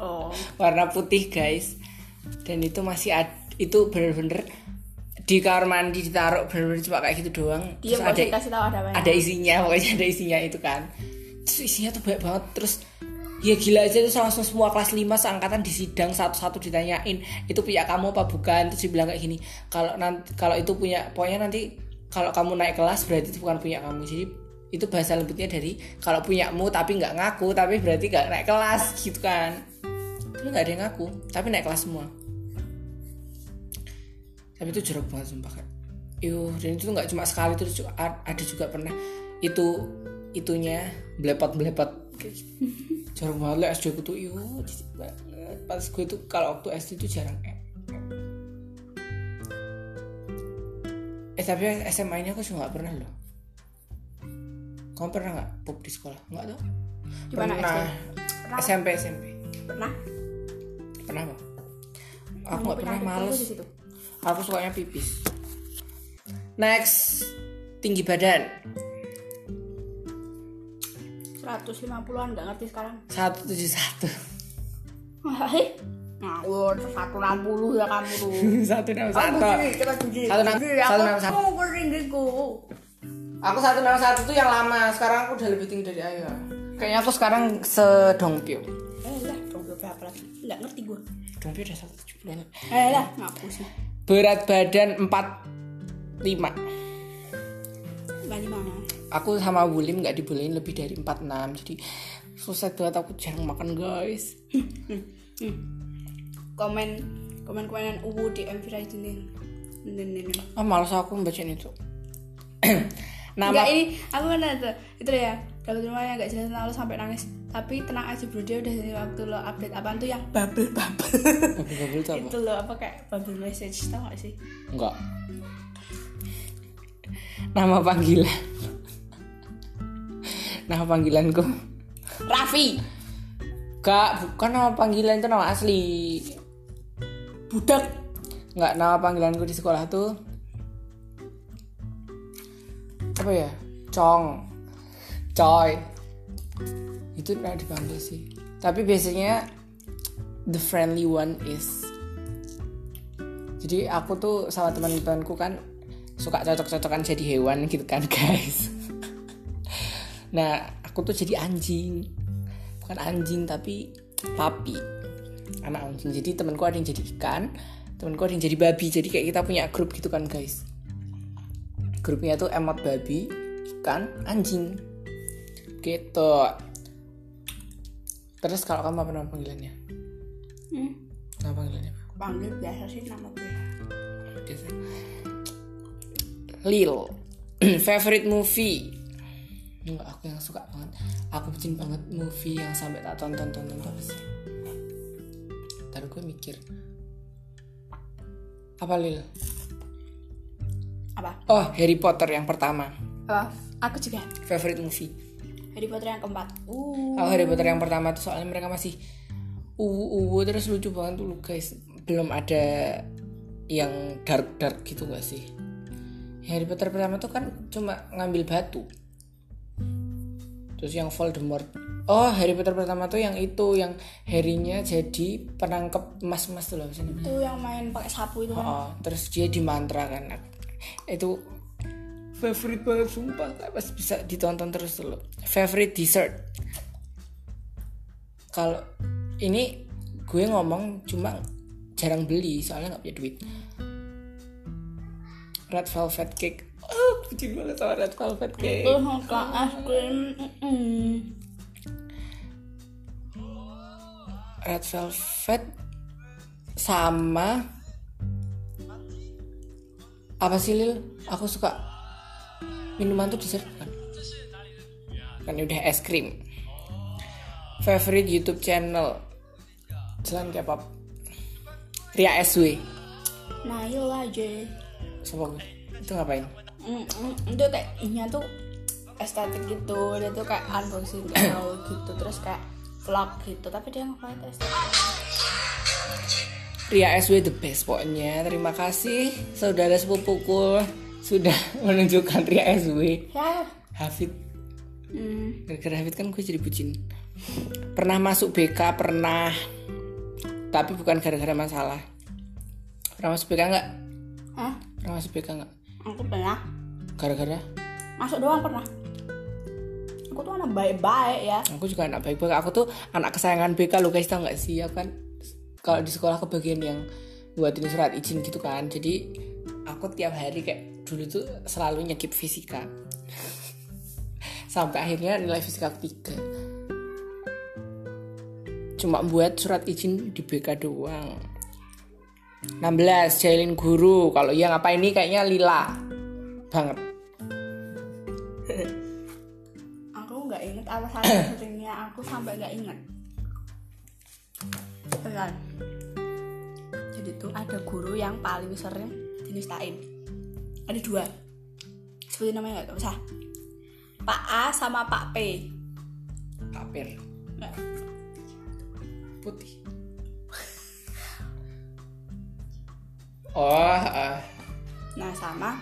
Oh. Warna putih guys. Dan itu masih ad, itu bener-bener di kamar mandi ditaruh bener-bener cuma kayak gitu doang. Dia terus ada kasih tahu ada ada isinya pokoknya ada isinya itu kan. Terus isinya tuh banyak banget. Terus ya gila aja terus langsung semua kelas 5 seangkatan di sidang satu-satu ditanyain itu punya kamu apa bukan? Terus dibilang kayak gini kalau nanti kalau itu punya pokoknya nanti kalau kamu naik kelas berarti itu bukan punya kamu. Jadi itu bahasa lembutnya dari kalau punyamu tapi nggak ngaku tapi berarti nggak naik kelas gitu kan. Tapi nggak ada yang ngaku tapi naik kelas semua tapi itu jorok banget sumpah kayak Yuh, dan itu nggak cuma sekali terus ada juga pernah itu itunya belepot belepot jorok banget lah SD ku tuh jijik banget. Pas gue tuh kalau waktu SD tuh jarang eh, eh tapi SMA ini aku juga nggak pernah loh. Kamu pernah nggak pop di sekolah? Nggak tuh pernah? Pernah. SMP SMP pernah. Pernah apa aku nggak pernah males. di situ. Aku sukanya pipis. Next, tinggi badan 150-an nggak ngerti sekarang 171. Hai. Ngawur 160 ya kamu tuh. 161. Aku sih, kita cuci. Satu enam- satu aku enam satu. mau tinggiku. Aku 161 tuh yang lama, sekarang aku udah lebih tinggi dari Ayu. Kayaknya aku sekarang sedongpio. Eh lah, coba berapa lagi? Nggak ngerti gue. Dongpio udah 170. Eh lah, ngapu sih. Berat badan 45. Nggak di mana? Aku sama Wulim nggak dibolehin lebih dari 46. Jadi susah banget aku jarang makan guys. Komen komen komenan UU di. Ini ini. Ah malas aku bacain itu. Nama Enggak ini aku kan ada itu ya dapat rumah yang nggak jelas lo sampai nangis tapi tenang aja bro dia udah dari waktu lo update apaan tuh yang bubble bubble Bubble itu apa? itu lo apa kayak bubble message tau gak sih Enggak. Nama panggilan. Nama panggilanku. Raffi Gak, bukan nama panggilan itu nama asli. budak Enggak, nama panggilanku di sekolah tuh apa ya? Cong. Coy. Itu nah dipanggil sih. Tapi biasanya the friendly one is jadi aku tuh sama teman-temanku kan suka cocok-cocokan jadi hewan gitu kan guys. Nah aku tuh jadi anjing. Bukan anjing tapi papi. Anak anjing. Jadi temanku ada yang jadi ikan temanku ada yang jadi babi. Jadi kayak kita punya grup gitu kan guys. Grupnya tuh emot babi ikan anjing. Gitu terus kalau kamu apa nama panggilannya? Hmm. nama panggilannya apa? panggil biasa sih nama gue. Biasa. Lil. Favorite movie. Enggak, aku yang suka banget. Aku bucin banget movie yang sampai tak tonton tonton apa sih ntar gue mikir. Apa Lil? Apa? Oh Harry Potter yang pertama. Apa? Aku juga. Favorite movie Harry Potter yang keempat. Uh Oh Harry Potter yang pertama tuh soalnya mereka masih uwu uwu terus lucu banget dulu guys. Belum ada yang dark dark gitu gak sih? Harry Potter pertama tuh kan cuma ngambil batu. Terus yang Voldemort. Oh Harry Potter pertama tuh yang itu yang Harry-nya jadi penangkep emas-emas tuh loh itu yang main pakai sapu itu kan? Oh, terus dia dimantra kan. Itu favorite banget sumpah pas bisa ditonton terus dulu. Favorite dessert. Kalau ini gue ngomong cuma jarang beli soalnya nggak punya duit. Red velvet cake. Oh, bucin banget sama red velvet cake. itu suka es krim. Red velvet sama apa sih Lil? Aku suka minuman tuh dessert kan? Kan udah es krim. Favorite YouTube channel. Jalan K-pop. Ria SW nah yolah aja Siapa? Itu ngapain? Mm, mm, itu kayak ininya tuh estetik gitu. Dia tuh kayak unboxing channel gitu terus kayak vlog gitu. Tapi dia ngapain estetik? Ria SW the best pokoknya. Terima kasih saudara sepupuku Sudah menunjukkan Ria SW ya. Hafid. Hmm. Gara-gara Hafid kan gue jadi bucin. Pernah masuk BK Pernah. Tapi bukan gara-gara masalah. Pernah masuk BK nggak? Hah? Pernah masuk BK nggak? aku pernah. Gara-gara? Masuk doang pernah. Aku tuh anak baik-baik ya. Aku juga anak baik-baik. Aku tuh anak kesayangan BK lo guys tau nggak sih? Aku kan? Kalau di sekolah kebagian yang Buatin surat izin gitu kan. Jadi Aku tiap hari kayak Dulu tuh selalu nyekip fisika. Sampai akhirnya nilai fisika aku tiga. Cuma buat surat izin di BK doang. 16 Jailin guru. Kalau yang apa ini kayaknya lila Banget. Aku nggak inget alasan seringnya aku sampai nggak inget Beneran. jadi tuh ada guru yang paling sering dinistain ada dua sebutin namanya nggak usah Pak A sama Pak P Papir Nggak. putih. Oh, ah. nah sama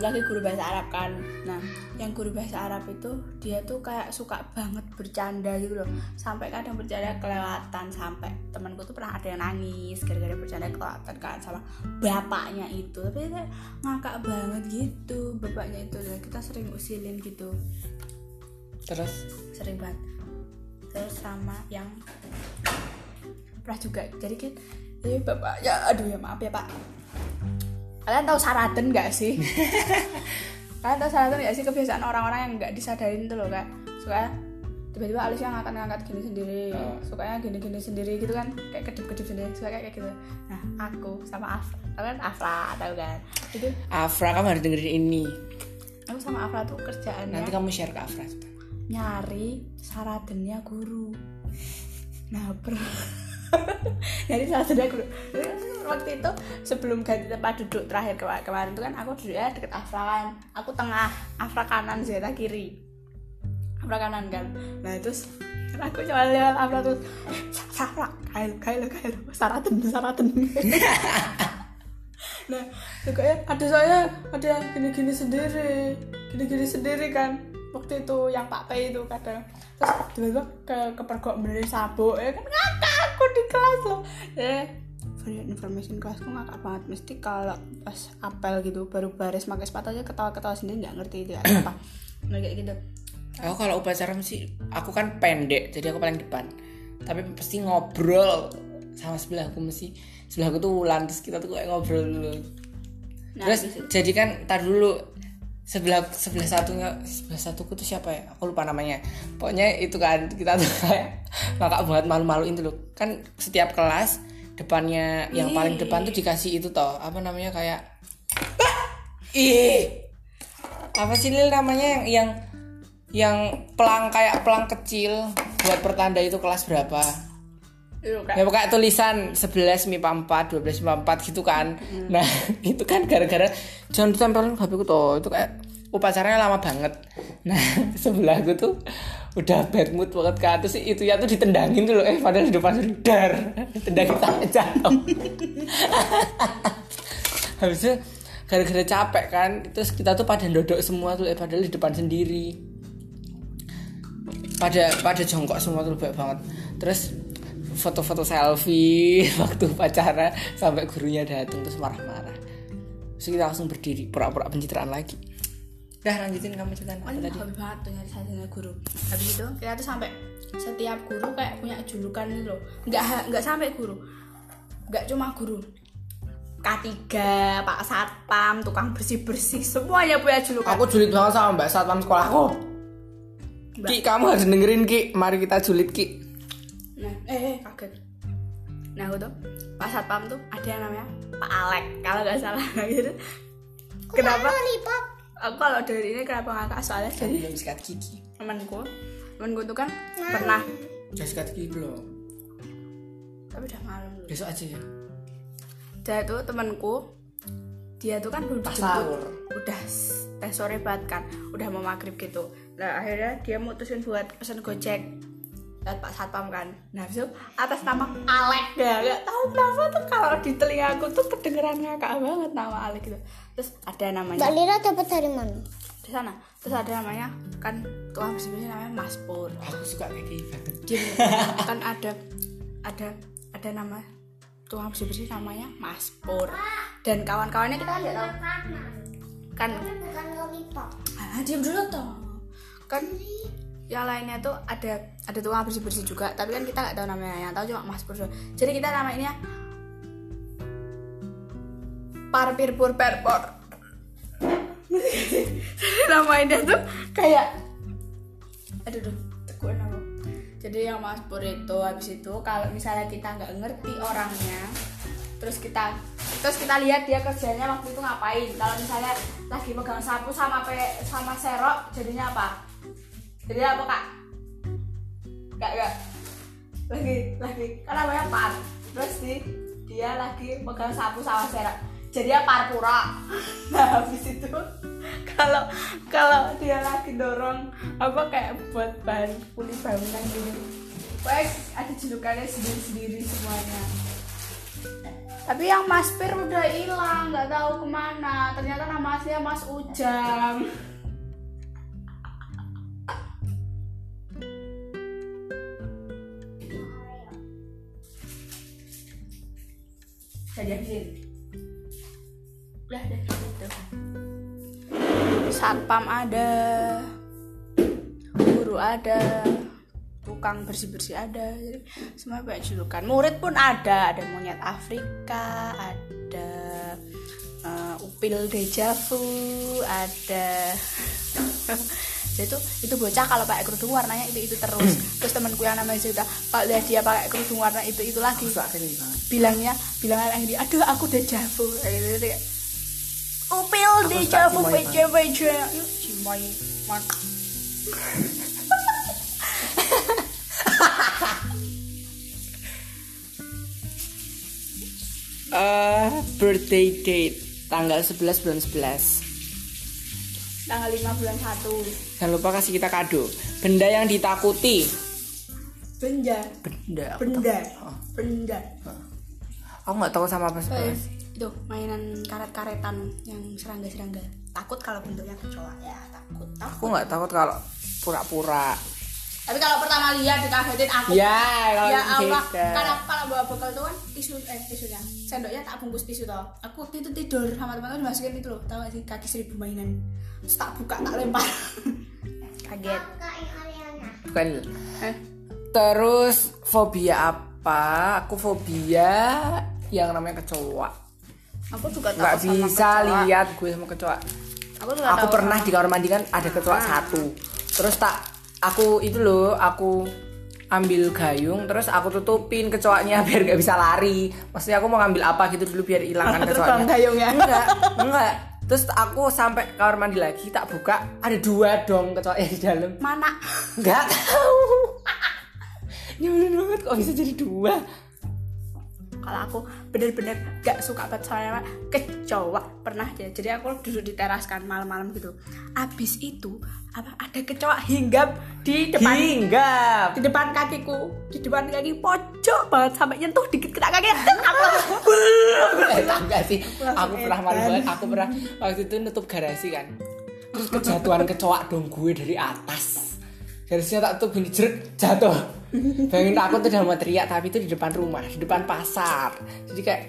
lagi guru bahasa Arab kan. Nah yang guru bahasa Arab itu dia tuh kayak suka banget bercanda gitu loh. Sampai kadang bercanda kelewatan sampai temanku tuh pernah ada yang nangis gara-gara bercanda kelewatan kan sama bapaknya itu. Tapi dia ngakak banget gitu bapaknya itu. Dan kita sering usilin gitu. Terus? Sering banget. Terus sama yang pernah juga. Jadi kan jadi bapaknya aduh ya maaf ya pak kalian tahu saraten nggak sih? Kalian tahu saraten nggak sih kebiasaan orang-orang yang nggak disadarin tuh loh kayak suka tiba-tiba alisnya ngangkat-ngangkat gini sendiri Oh. sukanya gini-gini sendiri gitu kan kayak kedip-kedip sendiri suka kayak gitu. Nah aku sama Afra kan? Afra tahu kan? Itu Afra kamu harus dengerin ini. aku sama Afra tuh kerjaannya Nanti kamu share ke Afra. nyari saradennya guru. Nah per nyari saradennya guru waktu itu sebelum ganti tempat duduk terakhir kema- kemarin tuh kan aku duduknya deket Afra kan. Aku tengah Afra kanan Zeta kiri. Afra kanan kan. Nah terus aku cuma lewat Afra terus Afra kail kail kail saraden saraden nah juga ada saya ada gini-gini sendiri gini-gini sendiri kan. Waktu itu yang Pak P itu kadang. Terus tiba-tiba ke kepergok beli sabuk ya kan ngakak aku di kelas loh. Ya for your information kelasku ngakak banget mesti kalau pas apel gitu baru baris pakai sepatu aja ketawa-ketawa sendiri nggak ngerti itu apa nah, kayak gitu Aku kalau upacara sih aku kan pendek, jadi aku paling depan. Tapi pasti ngobrol sama sebelahku mesti sebelahku tuh Wulan terus kita tuh kayak ngobrol dulu. Nah, terus gitu. jadi kan tar dulu sebelah sebelah satunya sebelah satuku tuh siapa ya aku lupa namanya pokoknya itu kan kita tuh kayak ngakak buat malu-maluin tuh loh kan setiap kelas depannya yang paling depan tuh dikasih itu toh apa namanya kayak ih! Apa sih Lil namanya yang yang yang pelang kayak pelang kecil buat pertanda itu kelas berapa? Ya kayak tulisan 11 MIPA 4 12 MIPA 4 gitu kan. Nah itu kan gara-gara jangan ditempelin HP ku tuh itu kayak upacaranya lama banget. Nah sebelah gue tuh udah bad mood banget kan terus itu ya tuh ditendangin tuh loh. Eh padahal di depan dar tendangin tangan jatuh. Habisnya gara-gara capek kan terus kita tuh pada dodok semua tuh eh padahal di depan sendiri. Pada pada jongkok semua tuh baik banget. Terus foto-foto selfie waktu pacaran sampai gurunya datang terus marah-marah. Terus kita langsung berdiri pura-pura pencitraan lagi udah lanjutin kamu cerita apa Pokoknya tadi hobi banget tuh nyari satunya guru habis itu kita tuh sampai setiap guru kayak punya julukan gitu loh nggak nggak sampai guru nggak cuma guru K3, Pak Satpam, tukang bersih-bersih, semuanya punya julukan. aku julid banget sama mbak satpam sekolahku Mbak. Ki kamu harus dengerin Ki mari kita julid Ki Nah, eh, eh kaget. Nah, aku tuh Pak Satpam tuh ada yang namanya Pak Alek, kalau nggak salah gitu. Kenapa? Aku kalau dari ini kenapa ngakak soalnya jadi belum sikat gigi. temanku, temanku tuh kan pernah, udah sikat gigi belum? Tapi udah malam. Dulu. besok aja ya? Dia tuh temanku, dia tuh kan belum sahur. udah teh sore banget kan, udah mau maghrib gitu. Nah akhirnya dia mutusin buat pesen gojek lihat Pak Satpam kan. Nah itu atas nama Alek ya, nggak tahu kenapa tuh kalau di telinga aku tuh kedengeran ngakak banget nama Alek gitu. Terus ada namanya Mbak Lira dapat dari mana? di sana. Terus ada namanya kan tuang sebenarnya namanya Mas Pur. aku suka kayak gini banget Dia kan ada ada ada nama tukang bersih bersih namanya Mas Pur dan kawan-kawannya kita kan nggak tahu kan Bukan lollipop. ah diam dulu toh kan yang lainnya tuh ada ada tukang bersih bersih juga tapi kan kita nggak tahu namanya yang tahu cuma Mas Pur doang. jadi kita namanya Parpir Pur Perpor jadi namanya tuh kayak aduh duh tekuan aku. Jadi yang Mas Pur itu habis itu kalau misalnya kita nggak ngerti orangnya terus kita terus kita lihat dia kerjanya waktu itu ngapain. Kalau misalnya lagi pegang sapu sama pe, sama serok jadinya apa jadi apa kak? Kak, kak lagi lagi. Kan namanya par. Terus di dia lagi pegang sapu sama serok jadi parpura nah habis itu kalau kalau dia lagi dorong apa kayak buat bahan pulih bangunan gitu Pokoknya ada julukannya sendiri-sendiri semuanya. Tapi yang Mas Pir udah hilang nggak tahu ke mana. Ternyata nama aslinya Mas Ujang Udah deh gitu satpam ada guru ada tukang bersih bersih ada jadi semua banyak julukan. Murid pun ada ada monyet Afrika ada eh, upil dejavu ada itu itu bocah kalau pakai kerudung warnanya itu itu terus. Terus temanku yang namanya Zeta kalau lihat dia pakai kerudung warna itu itu lagi. Bilangnya bilangnya lagi dia aduh aku dejavu kayak gitu upil Cimoy pece pece. Yuk cimoy man Eh, birthday date tanggal 11 bulan 11 tanggal 5 bulan 1 jangan lupa kasih kita kado. Benda yang ditakuti. Benda. Benda aku benda. Oh. benda. Aku nggak tahu sama apa Eh, itu mainan karet-karetan yang serangga-serangga. Takut kalau bentuknya kecoa. Ya takut aku takut nggak takut kalau pura-pura tapi kalau pertama lihat dikagetin aku ya kalau ya itu Allah aku kalau bawa bekal tuh kan tisu eh tisunya sendoknya tak bungkus tisu tau aku waktu itu tidur sama teman-teman dimasukin itu loh tau gak sih? Kaki seribu mainan. Terus tak buka tak lempar. Kaget. Kak Ariana. bukan. Eh terus fobia apa? Aku fobia yang namanya kecoa aku juga nggak bisa lihat gue sama kecoa aku juga aku pernah sama- di kamar mandi kan ada kecoa satu. Terus tak aku itu loh aku ambil gayung terus aku tutupin kecoanya biar gak bisa lari. Maksudnya aku mau ngambil apa gitu dulu biar hilangkan Terus kecoanya bang gayungnya. enggak enggak. Terus aku sampai kamar mandi lagi tak buka ada dua dong kecoa di dalam. Mana? Nggak tahu. Nyebelin banget kok bisa jadi dua kalau aku bener-bener gak suka banget sama kecoa pernah ya jadi aku duduk di teras kan malam-malam gitu. Abis itu apa ada kecoa hinggap di depan. Hinggap. Di depan kakiku. Di depan kaki pojok banget sampai nyentuh dikit kena kaki aku langsung enggak sih? Aku pernah malu banget aku pernah waktu itu nutup garasi kan. Terus kejatuhan kecoa dong gue dari atas garasinya tak tutup gini jeruk jatuh. Bayangin aku tuh udah mau teriak tapi itu di depan rumah di depan pasar. Jadi kayak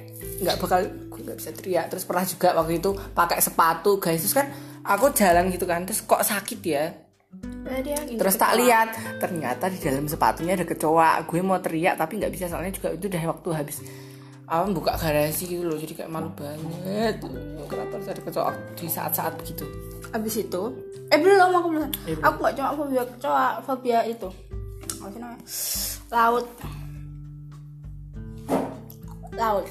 nggak bakal gue nggak bisa teriak. Terus pernah juga waktu itu pakai sepatu guys. Terus kan aku jalan gitu kan terus kok sakit ya? Terus tak lihat ternyata di dalam sepatunya ada kecoa. Gue mau teriak tapi nggak bisa. Soalnya juga itu udah waktu habis apa buka garasi gitu loh. Jadi kayak malu banget. Kenapa harus ada kecoa di saat-saat begitu? abis itu eh belum aku belum Eh, aku gak cuma fobia kecoa fobia itu apa sih namanya laut laut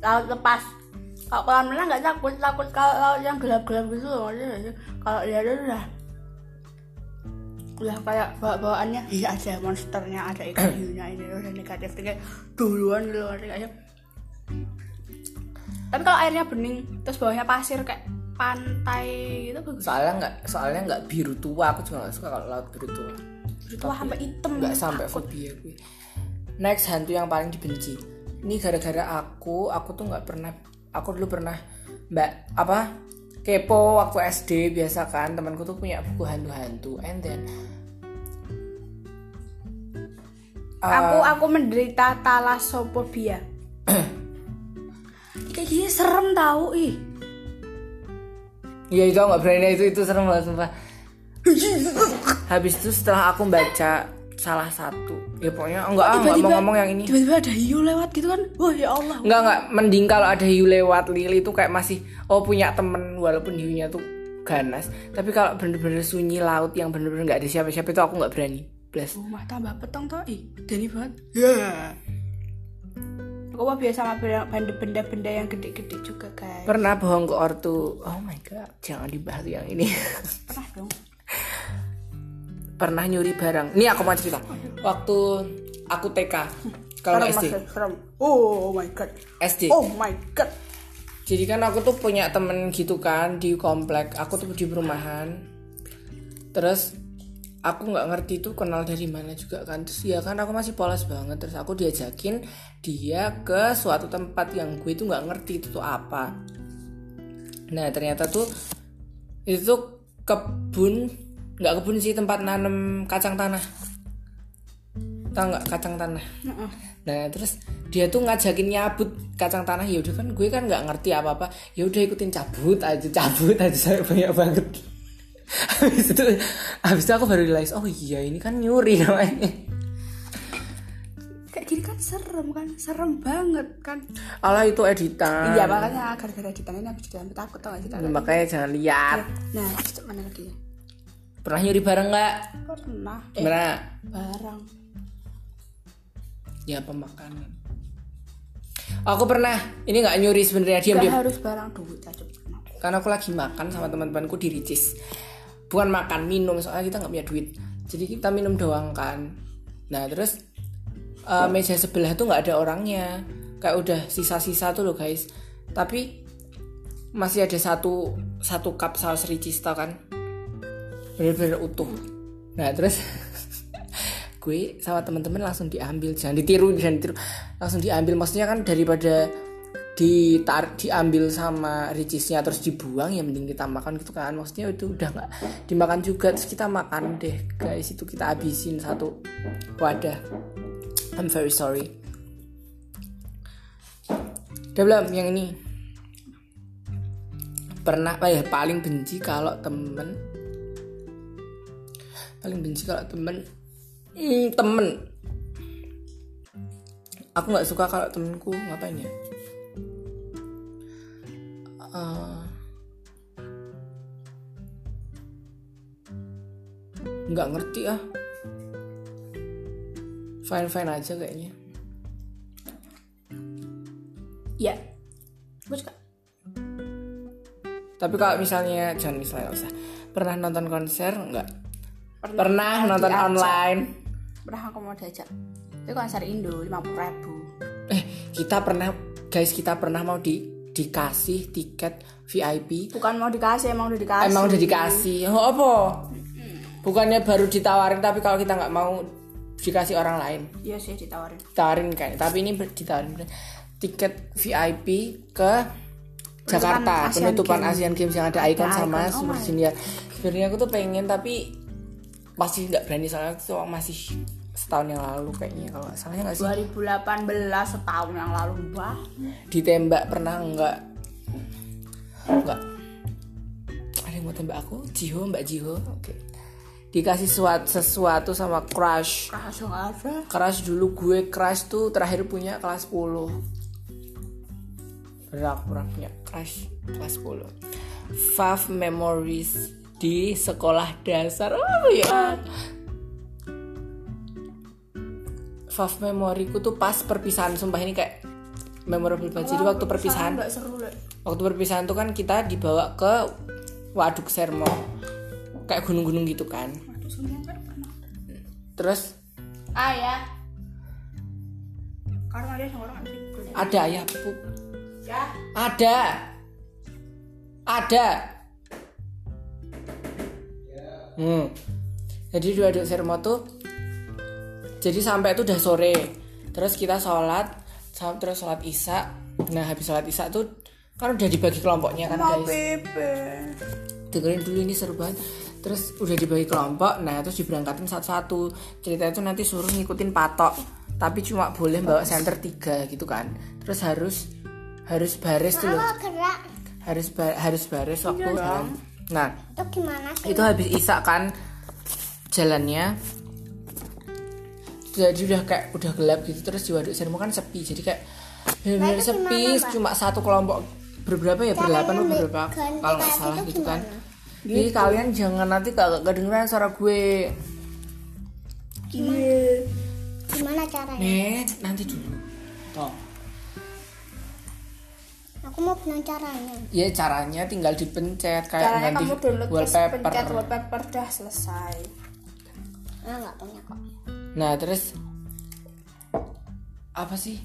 laut lepas kalau kolam renang nggak takut takut kalau laut yang gelap-gelap gitu loh nggak kalau dia ada udah udah kayak bawa bawaannya iya ada monsternya ada ikan hiunya ini udah negatif kayak duluan gitu loh, nggak sih? Tapi kalau airnya bening terus bawahnya pasir kayak pantai gitu bagus Soalnya nggak soalnya nggak biru tua. Aku juga nggak suka kalau laut biru tua. itu sampai hitam Nggak sampai fobia gue. Next hantu yang paling dibenci. Ini gara-gara aku, aku tuh nggak pernah. Aku dulu pernah mbak apa kepo waktu SD biasa kan temanku tuh punya buku hantu-hantu and then aku aku menderita talasophobia kayak gini serem tau ih Iya itu nggak berani itu itu serem banget sumpah. Habis itu setelah aku baca salah satu, ya pokoknya enggak ah nggak mau ngomong yang ini. tiba-tiba ada hiu lewat gitu kan wah ya Allah Enggak enggak mending kalau ada hiu lewat lili itu kayak masih oh punya temen walaupun hiunya tuh ganas. Tapi kalau bener-bener sunyi laut yang bener-bener nggak ada siapa-siapa itu aku nggak berani. Bless. rumah tambah petong tuh ih Dani banget ya mah biasa sama benda- benda-benda yang gede-gede juga guys Pernah bohong ke ortu. Oh my god, jangan dibahas yang ini. pernah dong Pernah nyuri barang. Ini aku mau cerita. Waktu aku TK, kalau Serem, SD, serem oh my god SD. oh my god Jadi kan aku tuh punya temen gitu kan di komplek. Aku tuh di perumahan. Terus aku nggak ngerti tuh kenal dari mana juga kan. Terus ya kan aku masih polos banget. Terus aku diajakin dia ke suatu tempat yang gue tuh nggak ngerti itu tuh apa. Nah ternyata tuh itu kebun nggak kebun sih tempat nanam kacang tanah. Tahu nggak kacang tanah? Nah terus dia tuh ngajakin nyabut kacang tanah ya udah kan gue kan nggak ngerti apa apa ya udah ikutin cabut aja cabut aja saya banyak banget habis itu habis itu aku baru realize oh iya ini kan nyuri namanya. Kayak gini kan serem kan serem banget kan. Allah itu editan. Iya makanya gara-gara editan ini aku juga sampai takut tau gak sih kalau makanya jangan lihat. Nah terus mana lagi pernah nyuri barang nggak? Pernah. Eh, gimana barang ya pemakanan. Aku pernah ini nggak nyuri sebenarnya diam diam harus barang duit aja pernah. karena aku lagi makan sama teman-temanku di Ricis bukan makan minum soalnya kita nggak punya duit. Jadi kita minum doang kan. Nah terus eh, meja sebelah tuh nggak ada orangnya. Kayak udah sisa-sisa tuh loh guys. Tapi masih ada satu satu cup saus Ricis tau kan. Bener-bener utuh. Nah terus gue sama teman-teman langsung diambil. Jangan ditiru jangan ditiru. Langsung diambil. Maksudnya kan daripada ditarik diambil sama ricisnya terus dibuang ya mending kita makan gitu kan. Maksudnya itu udah nggak dimakan juga terus kita makan deh guys. Itu kita habisin satu wadah. I'm very sorry. Udah belum yang ini? Pernah ya? Paling benci kalau temen. Paling benci kalau temen. Hmm, temen. Aku nggak suka kalau temenku. Ngapain ya eh, nggak ngerti ah. Fine fine aja kayaknya. Ya. Gue juga tapi kalau misalnya jangan misalnya usah. Pernah nonton konser nggak? Pernah nonton diajak. online. Pernah aku mau diajak. Itu konser Indo lima puluh ribu. Eh kita pernah guys kita pernah mau di dikasih tiket VIP bukan mau dikasih emang udah dikasih. Emang udah dikasih. Oh apa? Bukannya baru ditawarin tapi kalau kita nggak mau dikasih orang lain? Iya sih ditawarin. Ditawarin kayak tapi ini ditawarin tiket VIP ke Jakarta. Asian penutupan Games. Asian Games yang ada Icon Icon, sama oh Super. Junior. Sebenarnya aku tuh pengen tapi masih nggak berani soalnya itu masih setahun yang lalu kayaknya kalau nggak salahnya nggak sih? 2018 setahun yang lalu wah. Ditembak pernah nggak? Nggak. Ada yang mau tembak aku? Jiho Mbak Jiho oke. Dikasih suat, sesuatu sama crush. Langsung ada. Crush dulu gue crush tuh terakhir punya kelas 10 Bener aku pernah punya crush kelas 10 Five memories di sekolah dasar. Oh ya Five memoriku tuh pas perpisahan Sumpah ini kayak memorable banget. Jadi waktu perpisahan seru Waktu perpisahan tuh kan kita dibawa ke Waduk Sermo. Kayak gunung-gunung gitu kan. Kan pernah. Terus ah ya. Karena sama orang ada ayah pup ya. Ada. Ada. Hmm. Jadi dua aduk sermo tuh jadi sampai itu udah sore. Terus kita sholat, terus sholat isya. Nah habis sholat isya tuh kan udah dibagi kelompoknya kan mau guys. bebe Dengerin dulu ini seru banget. Terus udah dibagi kelompok, nah terus diberangkatin satu-satu. Cerita itu nanti suruh ngikutin patok, tapi cuma boleh bawa center tiga gitu kan. Terus harus harus baris tuh loh harus ba- harus baris waktu jalan. Nah, itu gimana sih? itu habis isak kan jalannya. Jadi udah kayak udah gelap gitu terus di waduk sermo kan sepi. Jadi kayak benar-benar itu sepi gimana, cuma satu kelompok berberapa ya berdelapan atau ganti kalau nggak salah itu gitu kan. gimana? Jadi kalian jangan nanti gak kedengeran suara gue. iya Gimana caranya? Nih, nanti dulu. Toh. Aku mau bilang caranya. Ya caranya tinggal dipencet kayak caranya ganti kamu download wallpaper. pencet wallpaper dah selesai Ah nggak punya kok. Nah, terus apa sih?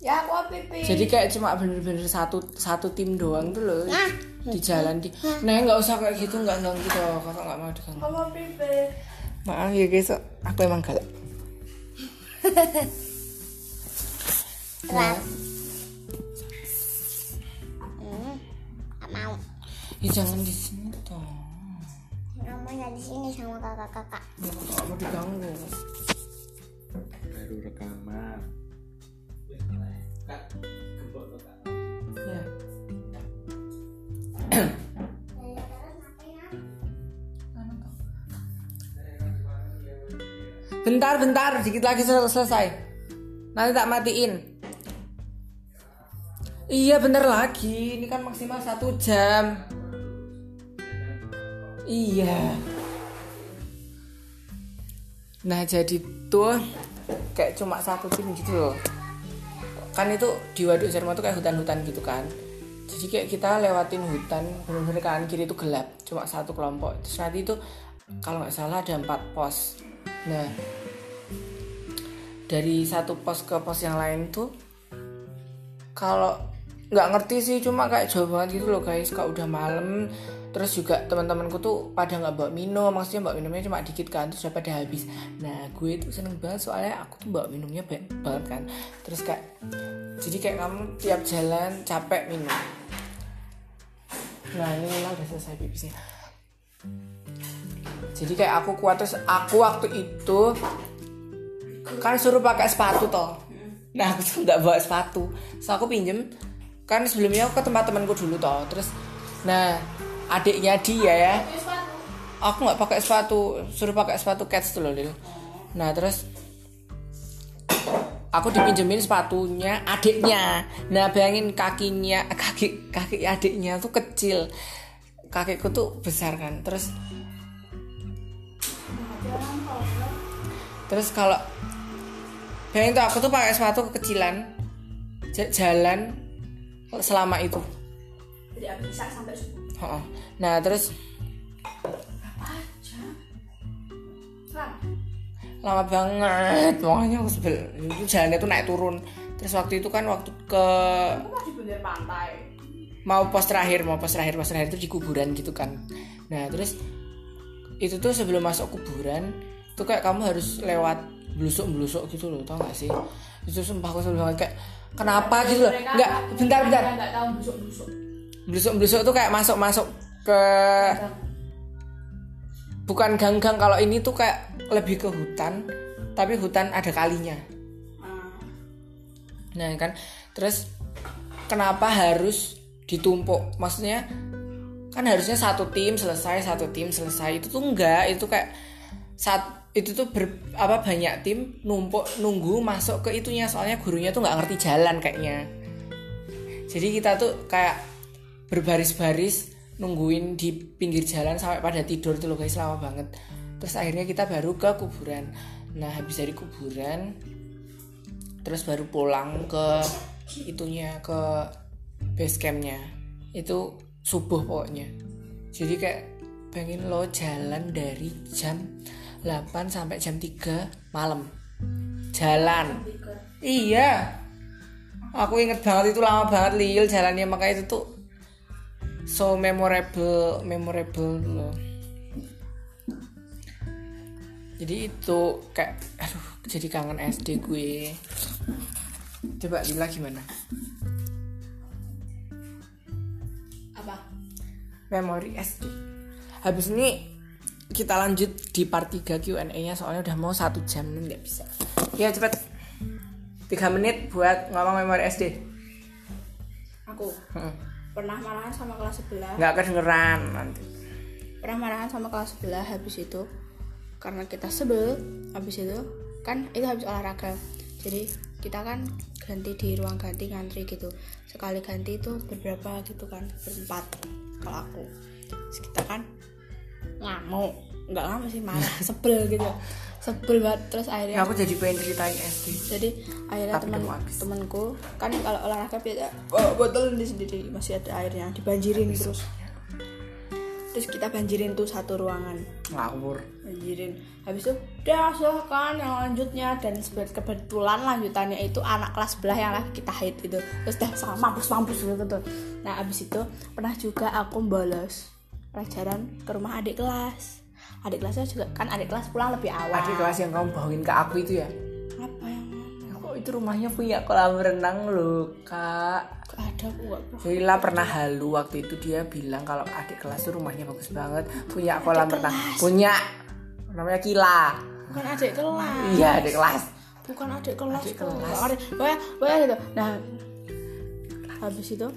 ya aku pipi Jadi kayak cuma bener-bener satu satu tim doang tuh loh Nah, di jalan di. Nah nggak usah kayak gitu nggak ganggu gitu kakak nggak mau diganggu. kamu pipi Maaf ya guys, aku emang galak. Keras. Hmm, nggak mau. Ya jangan di sini toh. Namanya di sini sama kakak-kakak. Ya nggak mau diganggu. Baru rekaman. Bentar, bentar, dikit lagi sel- selesai. Nanti tak matiin. Iya bener lagi, ini kan maksimal satu jam. Iya. Nah jadi tuh kayak cuma satu tim gitu loh. Kan itu di Waduk Sermo tuh kayak hutan-hutan gitu kan. Jadi kayak kita lewatin hutan, bener-bener kanan kiri itu gelap, cuma satu kelompok. Terus nanti itu kalau nggak salah ada empat pos. Nah dari satu pos ke pos yang lain tuh kalau nggak ngerti sih cuma kayak jauh banget gitu loh guys kalau udah malam terus juga teman-temanku tuh pada nggak bawa minum maksudnya bawa minumnya cuma dikit kan terus udah pada habis. Nah gue tuh seneng banget soalnya aku tuh bawa minumnya banyak banget kan. Terus kayak jadi kayak kamu tiap jalan capek minum. Nah ini memang udah selesai pipisnya. Jadi kayak aku kuat terus aku waktu itu kan suruh pakai sepatu toh. Nah aku tuh nggak bawa sepatu. So aku pinjem. Kan sebelumnya aku ke tempat temanku dulu toh terus nah adiknya dia ya. Aku nggak pakai sepatu suruh pakai sepatu cats tuh loh Lil. nah terus aku dipinjemin sepatunya adiknya. Nah bayangin kakinya kaki kaki adiknya tuh kecil. Kakiku tuh besar kan. Terus terus kalau bayangin tuh aku tuh pakai sepatu kekecilan jalan selama itu. Jadi aku bisa sampai subuh. Nah terus? Lama banget. Pokoknya aku sebel. Itu jalannya tuh naik turun. Terus waktu itu kan waktu ke pantai. Mau pos terakhir mau pos terakhir. Pos terakhir itu di kuburan gitu kan. Nah terus? Itu tuh sebelum masuk kuburan tuh kayak kamu harus lewat blusuk blusuk gitu loh tau gak sih? Itu sumpah aku sebelum kayak kenapa gitu loh? nggak bentar bentar. nggak tahu blusuk blusuk tuh kayak masuk masuk ke bukan gang-gang kalau ini tuh kayak lebih ke hutan tapi hutan ada kalinya. Nah kan? Terus kenapa harus ditumpuk? Maksudnya kan harusnya satu tim selesai satu tim selesai. Itu tuh enggak itu kayak saat itu tuh ber, apa banyak tim numpuk nunggu masuk ke itunya. Soalnya gurunya tuh nggak ngerti jalan kayaknya. Jadi kita tuh kayak berbaris-baris nungguin di pinggir jalan sampai pada tidur tuh loh guys lama banget. Terus akhirnya kita baru ke kuburan. Nah habis dari kuburan terus baru pulang ke itunya ke base campnya. Itu subuh pokoknya. Jadi kayak pengen lo jalan dari jam 8 sampai jam 3 malam. Jalan. Iya. Aku inget banget itu lama banget Lil jalannya. Makanya itu tuh so memorable memorable loh jadi itu kayak aduh jadi kangen SD gue. Coba Lila gimana? Apa? Memori SD habis ini kita lanjut di part 3 Q&A nya soalnya udah mau satu jam nih nggak bisa. Ya cepet. 3 menit buat ngomong memori SD aku? Hmm. Pernah marahan sama kelas sebelah nggak kedengeran nanti. Pernah marahan sama kelas sebelah habis itu karena kita sebel habis itu kan itu habis olahraga. Jadi kita kan ganti di ruang ganti ngantri gitu. Sekali ganti itu beberapa gitu kan? Berempat kalau aku. Terus kita kan ngamuk. Nggak ngamuk sih marah sebel gitu sebel banget terus ya akhirnya aku jadi pengen ceritain SD. Jadi akhirnya Tapi teman temanku kan kalau olahraga biasa bawa botol di sendiri. Masih ada airnya dibanjirin terus. Terus kita banjirin tuh satu ruangan. Ngawur. Banjirin. Habis itu udah silahkan yang lanjutnya. Dan sebe- kebetulan lanjutannya itu anak kelas sebelah yang lagi kita hate itu. Terus udah sama mampus mampus gitu tuh nah habis itu pernah juga aku bolos pelajaran ke rumah adik kelas adik kelasnya juga kan adik kelas pulang lebih awal. Adik kelas yang kamu bawain ke aku itu ya? Apa yang mana kok itu rumahnya punya kolam renang loh kak. Gak ada aku gak pernah Lila pernah halu waktu itu dia bilang kalau adik kelas tuh rumahnya bagus banget punya kolam renang. punya namanya Kila. Bukan adik kelas. Iya adik kelas. Bukan adik kelas Adik kelas. Adik, pokoknya, pokoknya gitu. Nah habis itu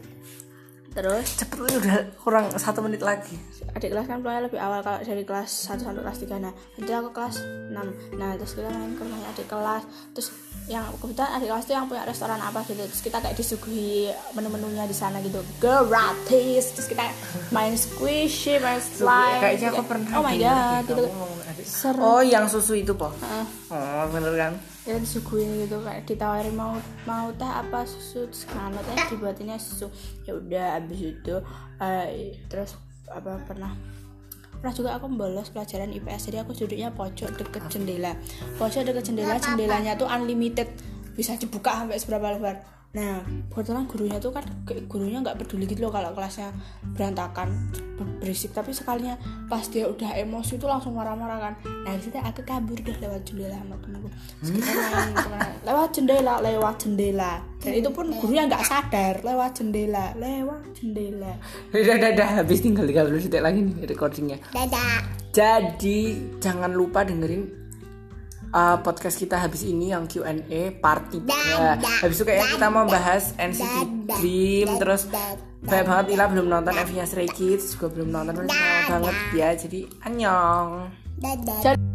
terus? Cepet lu udah kurang satu menit lagi. Adik kelas kan pulangnya lebih awal kalau dari kelas 1 sampai kelas 3 nah nanti aku kelas 6 nah terus kita main ke rumahnya adik kelas. Terus yang kebetulan adik kelas itu yang punya restoran apa gitu. Terus kita kayak disuguhi menu-menunya di sana gitu. Gratis. Terus kita main squishy main slime. kayaknya aku pernah oh my god gitu. Seru. oh yang susu itu po Heeh. oh bener kan ya disuguhin gitu kayak ditawarin mau mau teh apa susu terus kan teh dibuatinnya susu. Ya udah abis itu eh, terus apa pernah pernah juga aku bolos pelajaran IPS jadi aku duduknya pojok deket jendela. Pojok deket jendela jendelanya tuh unlimited. Bisa dibuka sampai seberapa lebar nah kebetulan gurunya tuh kan gurunya nggak peduli gitu loh kalau kelasnya berantakan ber- berisik. Tapi sekalinya pas dia udah emosi tuh langsung marah-marah kan. Nah di situ aku kabur deh lewat jendela sama temenku main. lewat jendela lewat jendela. Dan itu pun gurunya nggak sadar lewat jendela lewat jendela. Udah udah udah. Habis tinggal 30 detik lagi nih recordingnya. Dadah. Jadi jangan lupa dengerin uh, podcast kita habis ini yang Q&A part 3 Habis itu kayaknya kita mau bahas NCT Dream Terus banyak banget Ila belum nonton MV nya Stray Kids juga belum nonton Terus banget ya Jadi annyeong Dadah. jadi